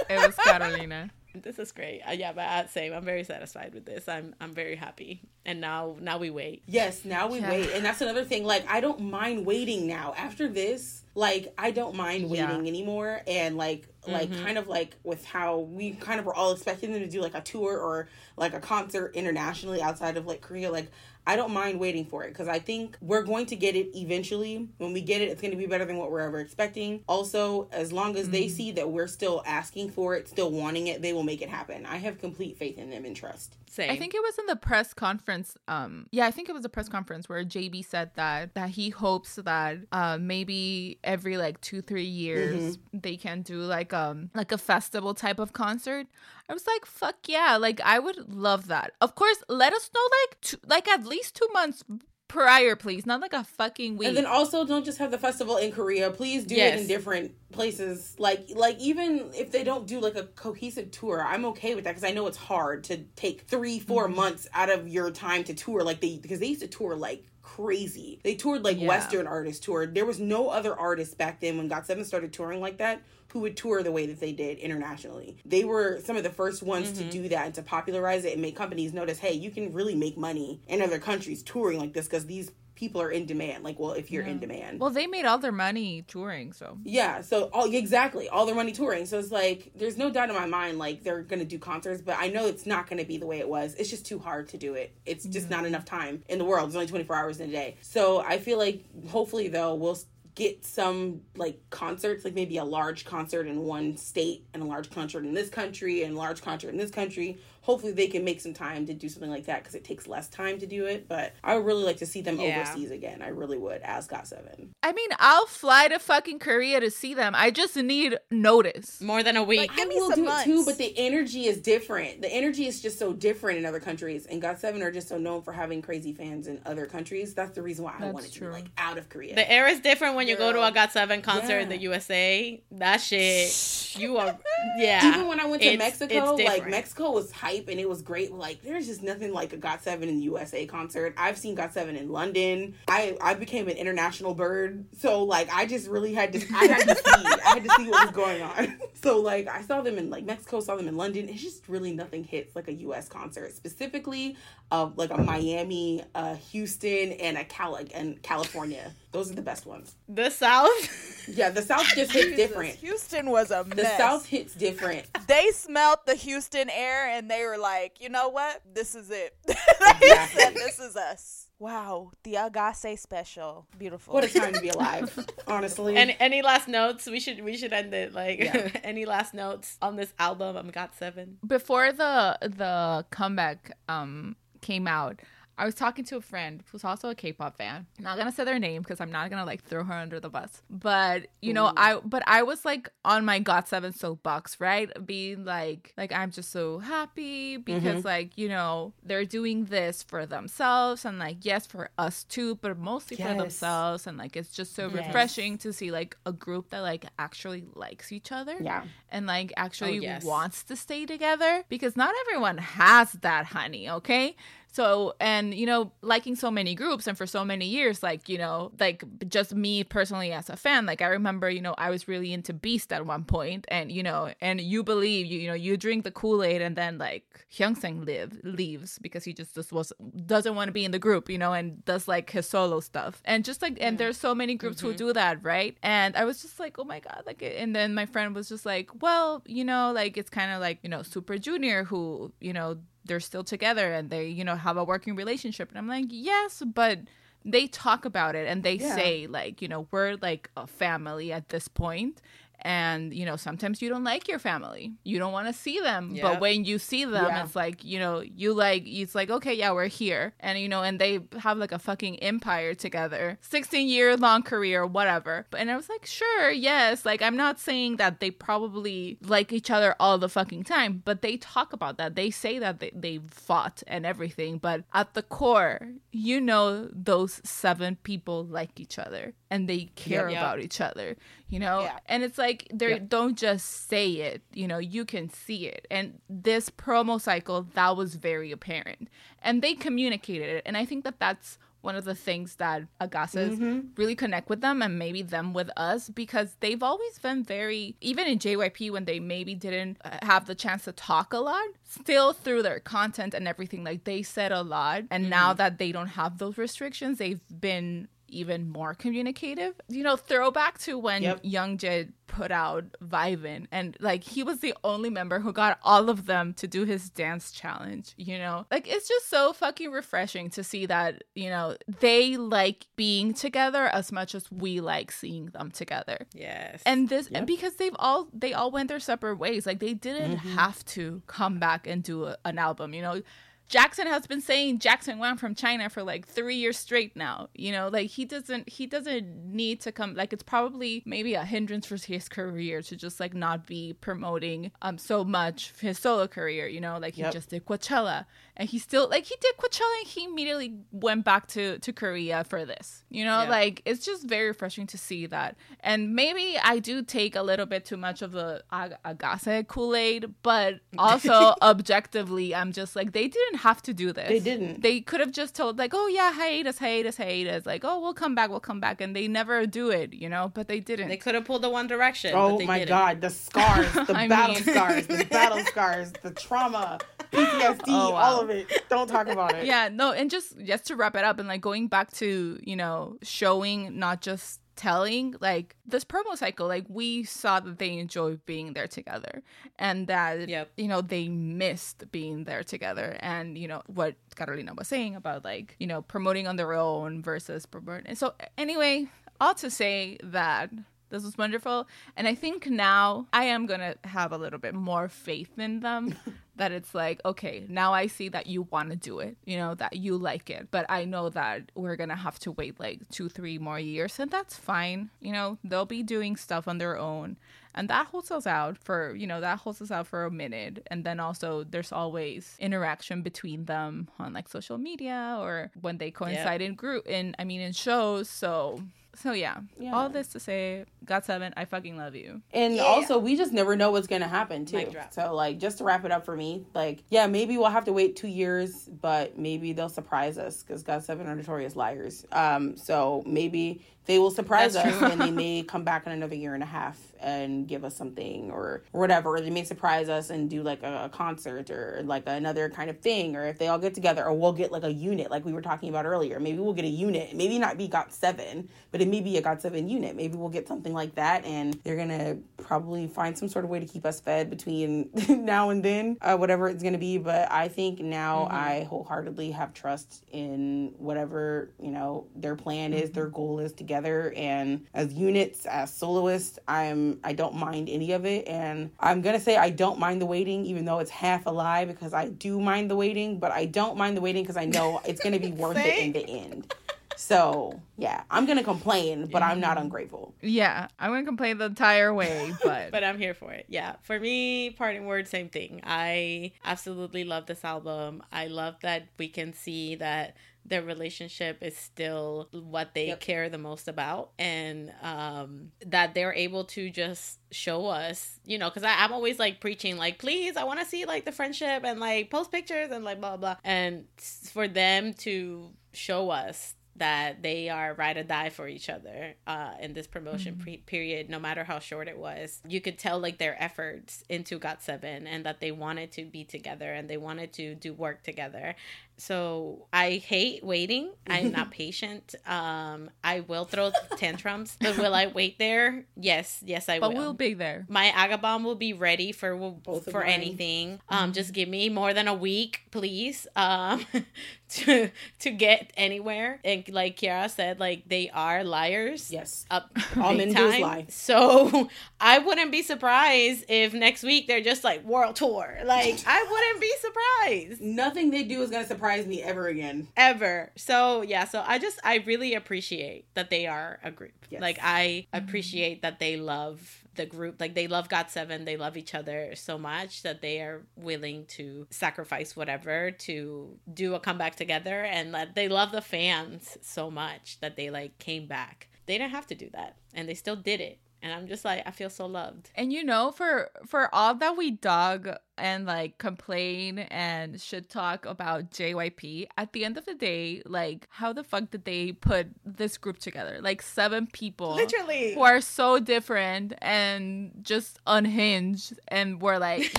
It was Carolina. This is great. Uh, yeah, but uh, same. I'm very satisfied with this. I'm I'm very happy. And now now we wait. yes, now we Yeah. wait, and that's another thing. Like I don't mind waiting now. After this, like I don't mind Yeah. waiting anymore, and like like Mhm. kind of like with how we kind of were all expecting them to do like a tour or like a concert internationally outside of like Korea. Like I don't mind waiting for it because I think we're going to get it eventually. When we get it, it's going to be better than what we're ever expecting. Also, as long as they mm-hmm. see that we're still asking for it, still wanting it, they will make it happen. I have complete faith in them and trust. Same. I think it was in the press conference. Um, yeah, I think it was a press conference where JB said that that he hopes that uh, maybe every like two three years they can do like um like a festival type of concert. I was like, fuck yeah, like I would love that. Of course, let us know like two, like at least two months prior, please, not like a fucking week. And then also don't just have the festival in Korea. Please do it in different places. Like like even if they don't do like a cohesive tour, I'm okay with that because I know it's hard to take three, four Mm-hmm. months out of your time to tour like they because they used to tour like crazy. They toured like Yeah. Western artists toured. There was no other artist back then when GOT7 started touring like that who would tour the way that they did internationally. They were some of the first ones Mm-hmm. to do that and to popularize it and make companies notice, hey, you can really make money in other countries touring like this because these people are in demand. Like, well, if you're in demand. well, they made all their money touring, so Yeah, so all exactly all their money touring. So it's like there's no doubt in my mind like they're gonna do concerts, but I know it's not gonna be the way it was. It's just too hard to do it. It's just not enough time in the world. There's only 24 hours in a day. So I feel like hopefully though we'll get some like concerts, like maybe a large concert in one state and a large concert in this country and large concert in this country. Hopefully they can make some time to do something like that because it takes less time to do it. But I would really like to see them Yeah. overseas again. I really would as Got Seven. I mean, I'll fly to fucking Korea to see them. I just need notice. More than a week. Like, Give I will some do it too, but the energy is different. The energy is just so different in other countries, and Got Seven are just so known for having crazy fans in other countries. That's the reason why I That's wanted to true. be like out of Korea. The air is different when you go to a Girl. Got Seven concert in the USA. That shit, you are, yeah. Even when I went to It's- Mexico, it's like. Mexico was hype and it was great. Like there's just nothing like a Got Seven in the USA concert. I've seen Got Seven in London. I I became an international bird, so like I just really had to I had to see I had to see what was going on. So like I saw them in like Mexico, saw them in London. It's just really nothing hits like a US concert, specifically of like a Miami, uh, Houston, and a Cal and California. Those are the best ones. the South. Yeah, the South just hits different. Houston was a mess. The. South hits different. they smelt the Houston air and they were like, you know what? This is it. they Exactly. said, this is us. Wow, the Ahgase special. Beautiful. What a time to be alive, honestly. Any any last notes? We should we should end it like Yeah. any last notes on this album? I'm Got Seven. before the the comeback um came out i was talking to a friend who's also a k-pop fan. I'm not gonna say their name because i'm not gonna like throw her under the bus. But you know i but i was like on my got seven soapbox right? Being like like i'm just so happy because mm-hmm. like you know they're doing this for themselves and like yes for us too but mostly for themselves. And like it's just so Yes. refreshing to see like a group that like actually likes each other yeah. and like actually Oh, yes. wants to stay together because not everyone has that honey okay So, and you know, liking so many groups and for so many years, like, you know, like just me personally as a fan, like I remember, you know, I was really into Beast at one point and, you know, and you believe, you, you know, you drink the Kool-Aid and then like Hyunseung live leaves because he just, just was, doesn't want to be in the group, you know, and does like his solo stuff. And just like, and there's so many groups who mm-hmm. do that, right? And I was just like, oh my God, like, and then my friend was just like, well, you know, like it's kind of like, you know, Super Junior who, you know, they're still together and they, you know, have a working relationship. And I'm like, yes, but they talk about it and they Yeah. say like, you know, we're like a family at this point and you know sometimes you don't like your family. You don't want to see them. Yep. but when you see them Yeah. it's like you know you like it's like okay yeah we're here. And you know and they have like a fucking empire together. 16 year long career whatever. But- and i was like sure yes. Like i'm not saying that they probably like each other all the fucking time but they talk about that. They say that they, they've fought and everything but at the core you know those seven people like each other and they care Yep. about each other you know Yeah. and it's like they Yep. don't just say it you know you can see it and this promo cycle that was very apparent and they communicated it and i think that that's one of the things that Ahgases Mm-hmm. really connect with them and maybe them with us because they've always been very even in JYP when they maybe didn't uh, have the chance to talk a lot still through their content and everything like they said a lot and now that they don't have those restrictions they've been even more communicative. You know, throwback to when Yep. Young Jae put out Vivin and like he was the only member who got all of them to do his dance challenge, you know? Like it's just so fucking refreshing to see that, you know, they like being together as much as we like seeing them together. Yes. And this Yep. because they've all they all went their separate ways. Like they didn't mm-hmm. have to come back and do a, an album, you know. Jackson has been saying Jackson Wang from China for like three years straight now. You know, like he doesn't he doesn't need to come like it's probably maybe a hindrance for his career to just like not be promoting um so much his solo career, you know, like he Yep. just did Coachella and he still like he did Coachella and he immediately went back to to Korea for this. You know, Yeah. like it's just very refreshing to see that. And maybe I do take a little bit too much of the Ag- Ahgase Kool-Aid, but also objectively I'm just like they didn't have to do this. They didn't. They could have just told like, "Oh yeah, hiatus, hiatus, hiatus." Like, "Oh, we'll come back, we'll come back." And they never do it, you know, but they didn't. they could have pulled the One Direction. but Oh they my didn't. god, the scars, the battle mean- scars, the battle scars, the trauma, PTSD, Oh, wow. all of it. Don't talk about it. yeah no and just just to wrap it up and like going back to you know showing not just telling like this promo cycle like we saw that they enjoyed being there together and that Yep. you know they missed being there together and you know what carolina was saying about like you know promoting on their own versus promoting and so anyway all to say that this was wonderful. And i think now i am gonna have a little bit more faith in them that it's like okay now i see that you want to do it you know that you like it. But i know that we're gonna have to wait like two three more years and that's fine. You know they'll be doing stuff on their own. And that holds us out for you know that holds us out for a minute. And then also there's always interaction between them on like social media or when they coincide in group in i mean in shows. So so yeah, Yeah. all this to say Got seven i fucking love you And Yeah. also, we just never know what's gonna happen too. So, like, just to wrap it up for me, like, yeah, maybe we'll have to wait two years, but maybe they'll surprise us because Got Seven are notorious liars. Um, so maybe they will surprise That's us, true. and they may come back in another year and a half and give us something or whatever. Or they may surprise us and do like a, a concert or like another kind of thing. Or if they all get together, or we'll get like a unit, like we were talking about earlier. Maybe we'll get a unit. Maybe not be Got Seven, but it may be a Got Seven unit. Maybe we'll get something like that, and they're gonna probably find some sort of way to keep us fed between now and then, uh, whatever it's gonna be. But I think now I wholeheartedly have trust in whatever you know their plan is, their goal is together, and as units, as soloists, I'm I don't mind any of it, and I'm gonna say I don't mind the waiting, even though it's half a lie because I do mind the waiting, but I don't mind the waiting because I know it's gonna be worth it in the end. So yeah, I'm gonna complain, but I'm not ungrateful. yeah i'm gonna complain the entire way but but I'm here for it. Yeah. For me, parting word, same thing. I absolutely love this album. I love that we can see that their relationship is still what they Yep. care the most about and um that they're able to just show us you know because i'm always like preaching like please i want to see like the friendship and like post pictures and like blah blah and for them to show us that they are ride or die for each other uh, in this promotion pre- period, no matter how short it was. You could tell like their efforts into Got Seven and that they wanted to be together and they wanted to do work together. So I hate waiting. I'm not patient. Um, I will throw tantrums, but will I wait there? Yes, yes, I But will. But we'll be there. my Ahgabong will be ready for Both of for mine. anything. Um, just give me more than a week, please. Um, to to get anywhere. And like Kiara said, like they are liars. Yes. Up All big men do time. lie. So I wouldn't be surprised if next week they're just like world tour. Like I wouldn't be surprised Nothing they do is gonna surprise me ever again. ever. So yeah, so I just I really appreciate that they are a group. Yes. Like I appreciate that they love the group. Like they love Got Seven. They love each other so much that they are willing to sacrifice whatever to do a comeback together and that they love the fans so much that they like came back. They didn't have to do that and they still did it. And I'm just like I feel so loved. And you know, for for all that we dog and like complain and should talk about JYP, at the end of the day, like how the fuck did they put this group together? Like seven people Literally. who are so different and just unhinged and we're like,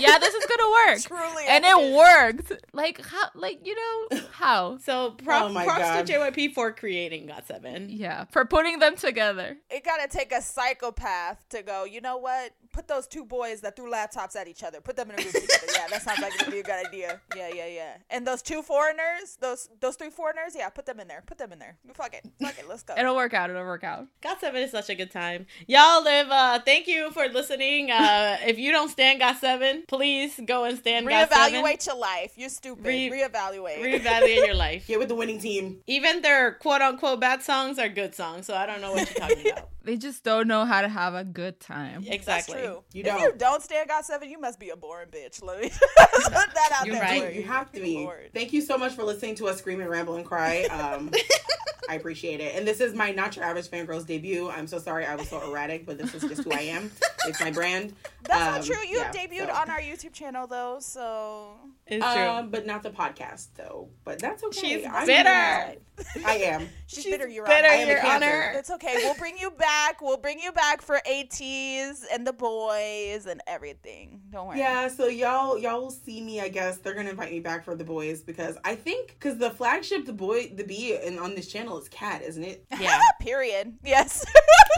yeah, this is gonna work. Truly. and it worked. Like how like you know how? So prop, Oh my props God. to JYP for creating Got7. Yeah, for putting them together. it gotta take a psychopath to go. You know what? Put those two boys that threw laptops at each other. Put them in a group together. Yeah, that sounds like it'd be a good idea. Yeah, yeah, yeah. And those two foreigners, those those three foreigners, yeah, put them in there. Put them in there. Fuck it. Fuck it. Let's go. It'll work out. It'll work out. Got Seven is such a good time. Y'all live uh thank you for listening. Uh if you don't stand Got Seven, please go and stand Got Seven. Reevaluate your life. You're stupid. Re- Reevaluate. Reevaluate your life. Get with the winning team. Even their quote unquote bad songs are good songs, so I don't know what you're talking about. They just don't know how to have a good time. Exactly. True. You if don't. you don't stand Got seven, you must be a boring bitch. Let me put that out You're there. right. You have to be. Lord. Thank you so much for listening to us scream and ramble and cry. Um, I appreciate it. And this is my not your average fangirls debut. I'm so sorry I was so erratic, but this is just who I am. It's my brand. That's Um, not true. You yeah, have debuted so- on our YouTube channel though, so It's true. Um, but not the podcast though. But that's okay. She's I'm bitter. mad. I am. she's, She's bitter. Your bitter, Honor. I am a Your. Honor. It's okay. We'll bring you back. We'll bring you back for ATEEZ and the boys and everything. Don't worry. Yeah, so y'all y'all will see me. I guess they're gonna invite me back for the boys because I think because the flagship the boy the B and on this channel is Cat, isn't it? yeah. Period. Yes.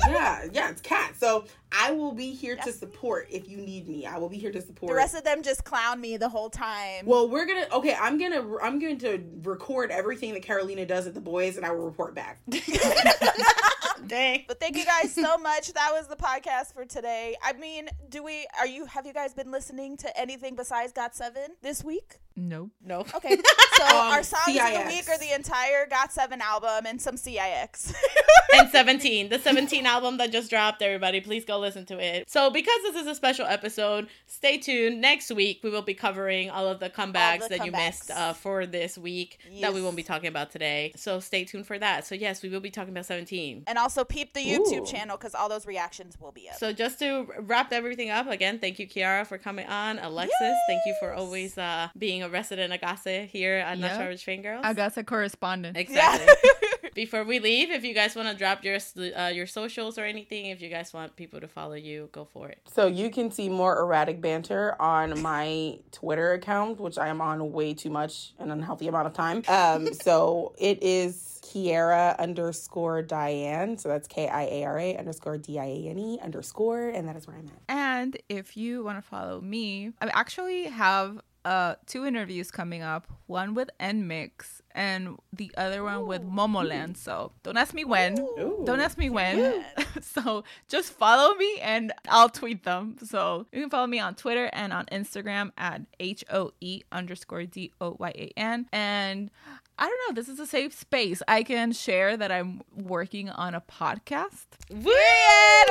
yeah, yeah, it's Cat. So I will be here to support if you need me. I will be here to support. the rest of them just clown me the whole time. well, we're gonna okay. I'm gonna I'm going to record everything that Carolina does at the boys, and I will report back. Dang. But thank you guys so much. That was the podcast for today. I mean, do we are you have you guys been listening to anything besides Got Seven this week? Nope. No. Okay. So Um, our songs of the week are the entire Got Seven album and some CIX. and 17 the 17 album that just dropped everybody please go listen to it so because this is a special episode stay tuned next week we will be covering all of the comebacks the that you missed uh, for this week that we won't be talking about today so stay tuned for that so yes we will be talking about 17 and also peep the YouTube Ooh. channel because all those reactions will be up. so just to wrap everything up again thank you kiara for coming on alexis thank you for always uh, being a resident Ahgase here at Not Yep. Your Average Fangirls. I got correspondent. Exactly. Before we leave, if you guys want to drop your uh, your socials or anything, if you guys want people to follow you, go for it. So you can see more erratic banter on my Twitter account, which I am on way too much an unhealthy amount of time. Um, so it is Kiara underscore Diane. So that's K I A R A underscore D I A N E underscore, and that is where I'm at. And if you want to follow me, I actually have uh two interviews coming up. One with NMIXX and the other one with Momoland. So don't ask me when. Ooh. Don't ask me when. so just follow me and I'll tweet them. So you can follow me on Twitter and on Instagram at H O E underscore D O Y A N. And I don't know, this is a safe space. I can share that I'm working on a podcast. Woo!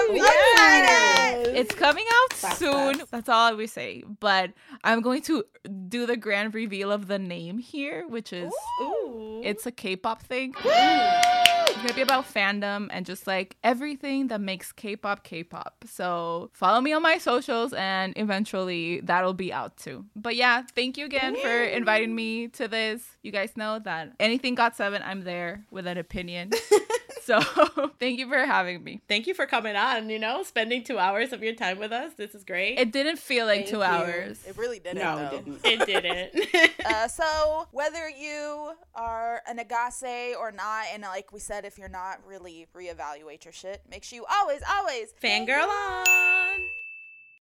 I'm. It's coming out Claps, soon. claps. That's all I would say. But I'm going to do the grand reveal of the name here, which is Ooh. It's a K-pop thing. Gonna be about fandom and just like everything that makes K-pop K-pop. So follow me on my socials, and eventually that'll be out too. But yeah, thank you again for inviting me to this. You guys know that anything got seven, I'm there with an opinion. so thank you for having me. Thank you for coming on, you know, spending two hours of your time with us. This is great. It didn't feel like Thank two you. hours. It really didn't. No, though. it didn't. it didn't. Uh, so whether you are an Ahgase or not, and like we said, if you're not, really reevaluate your shit. Make sure you always, always fangirl on.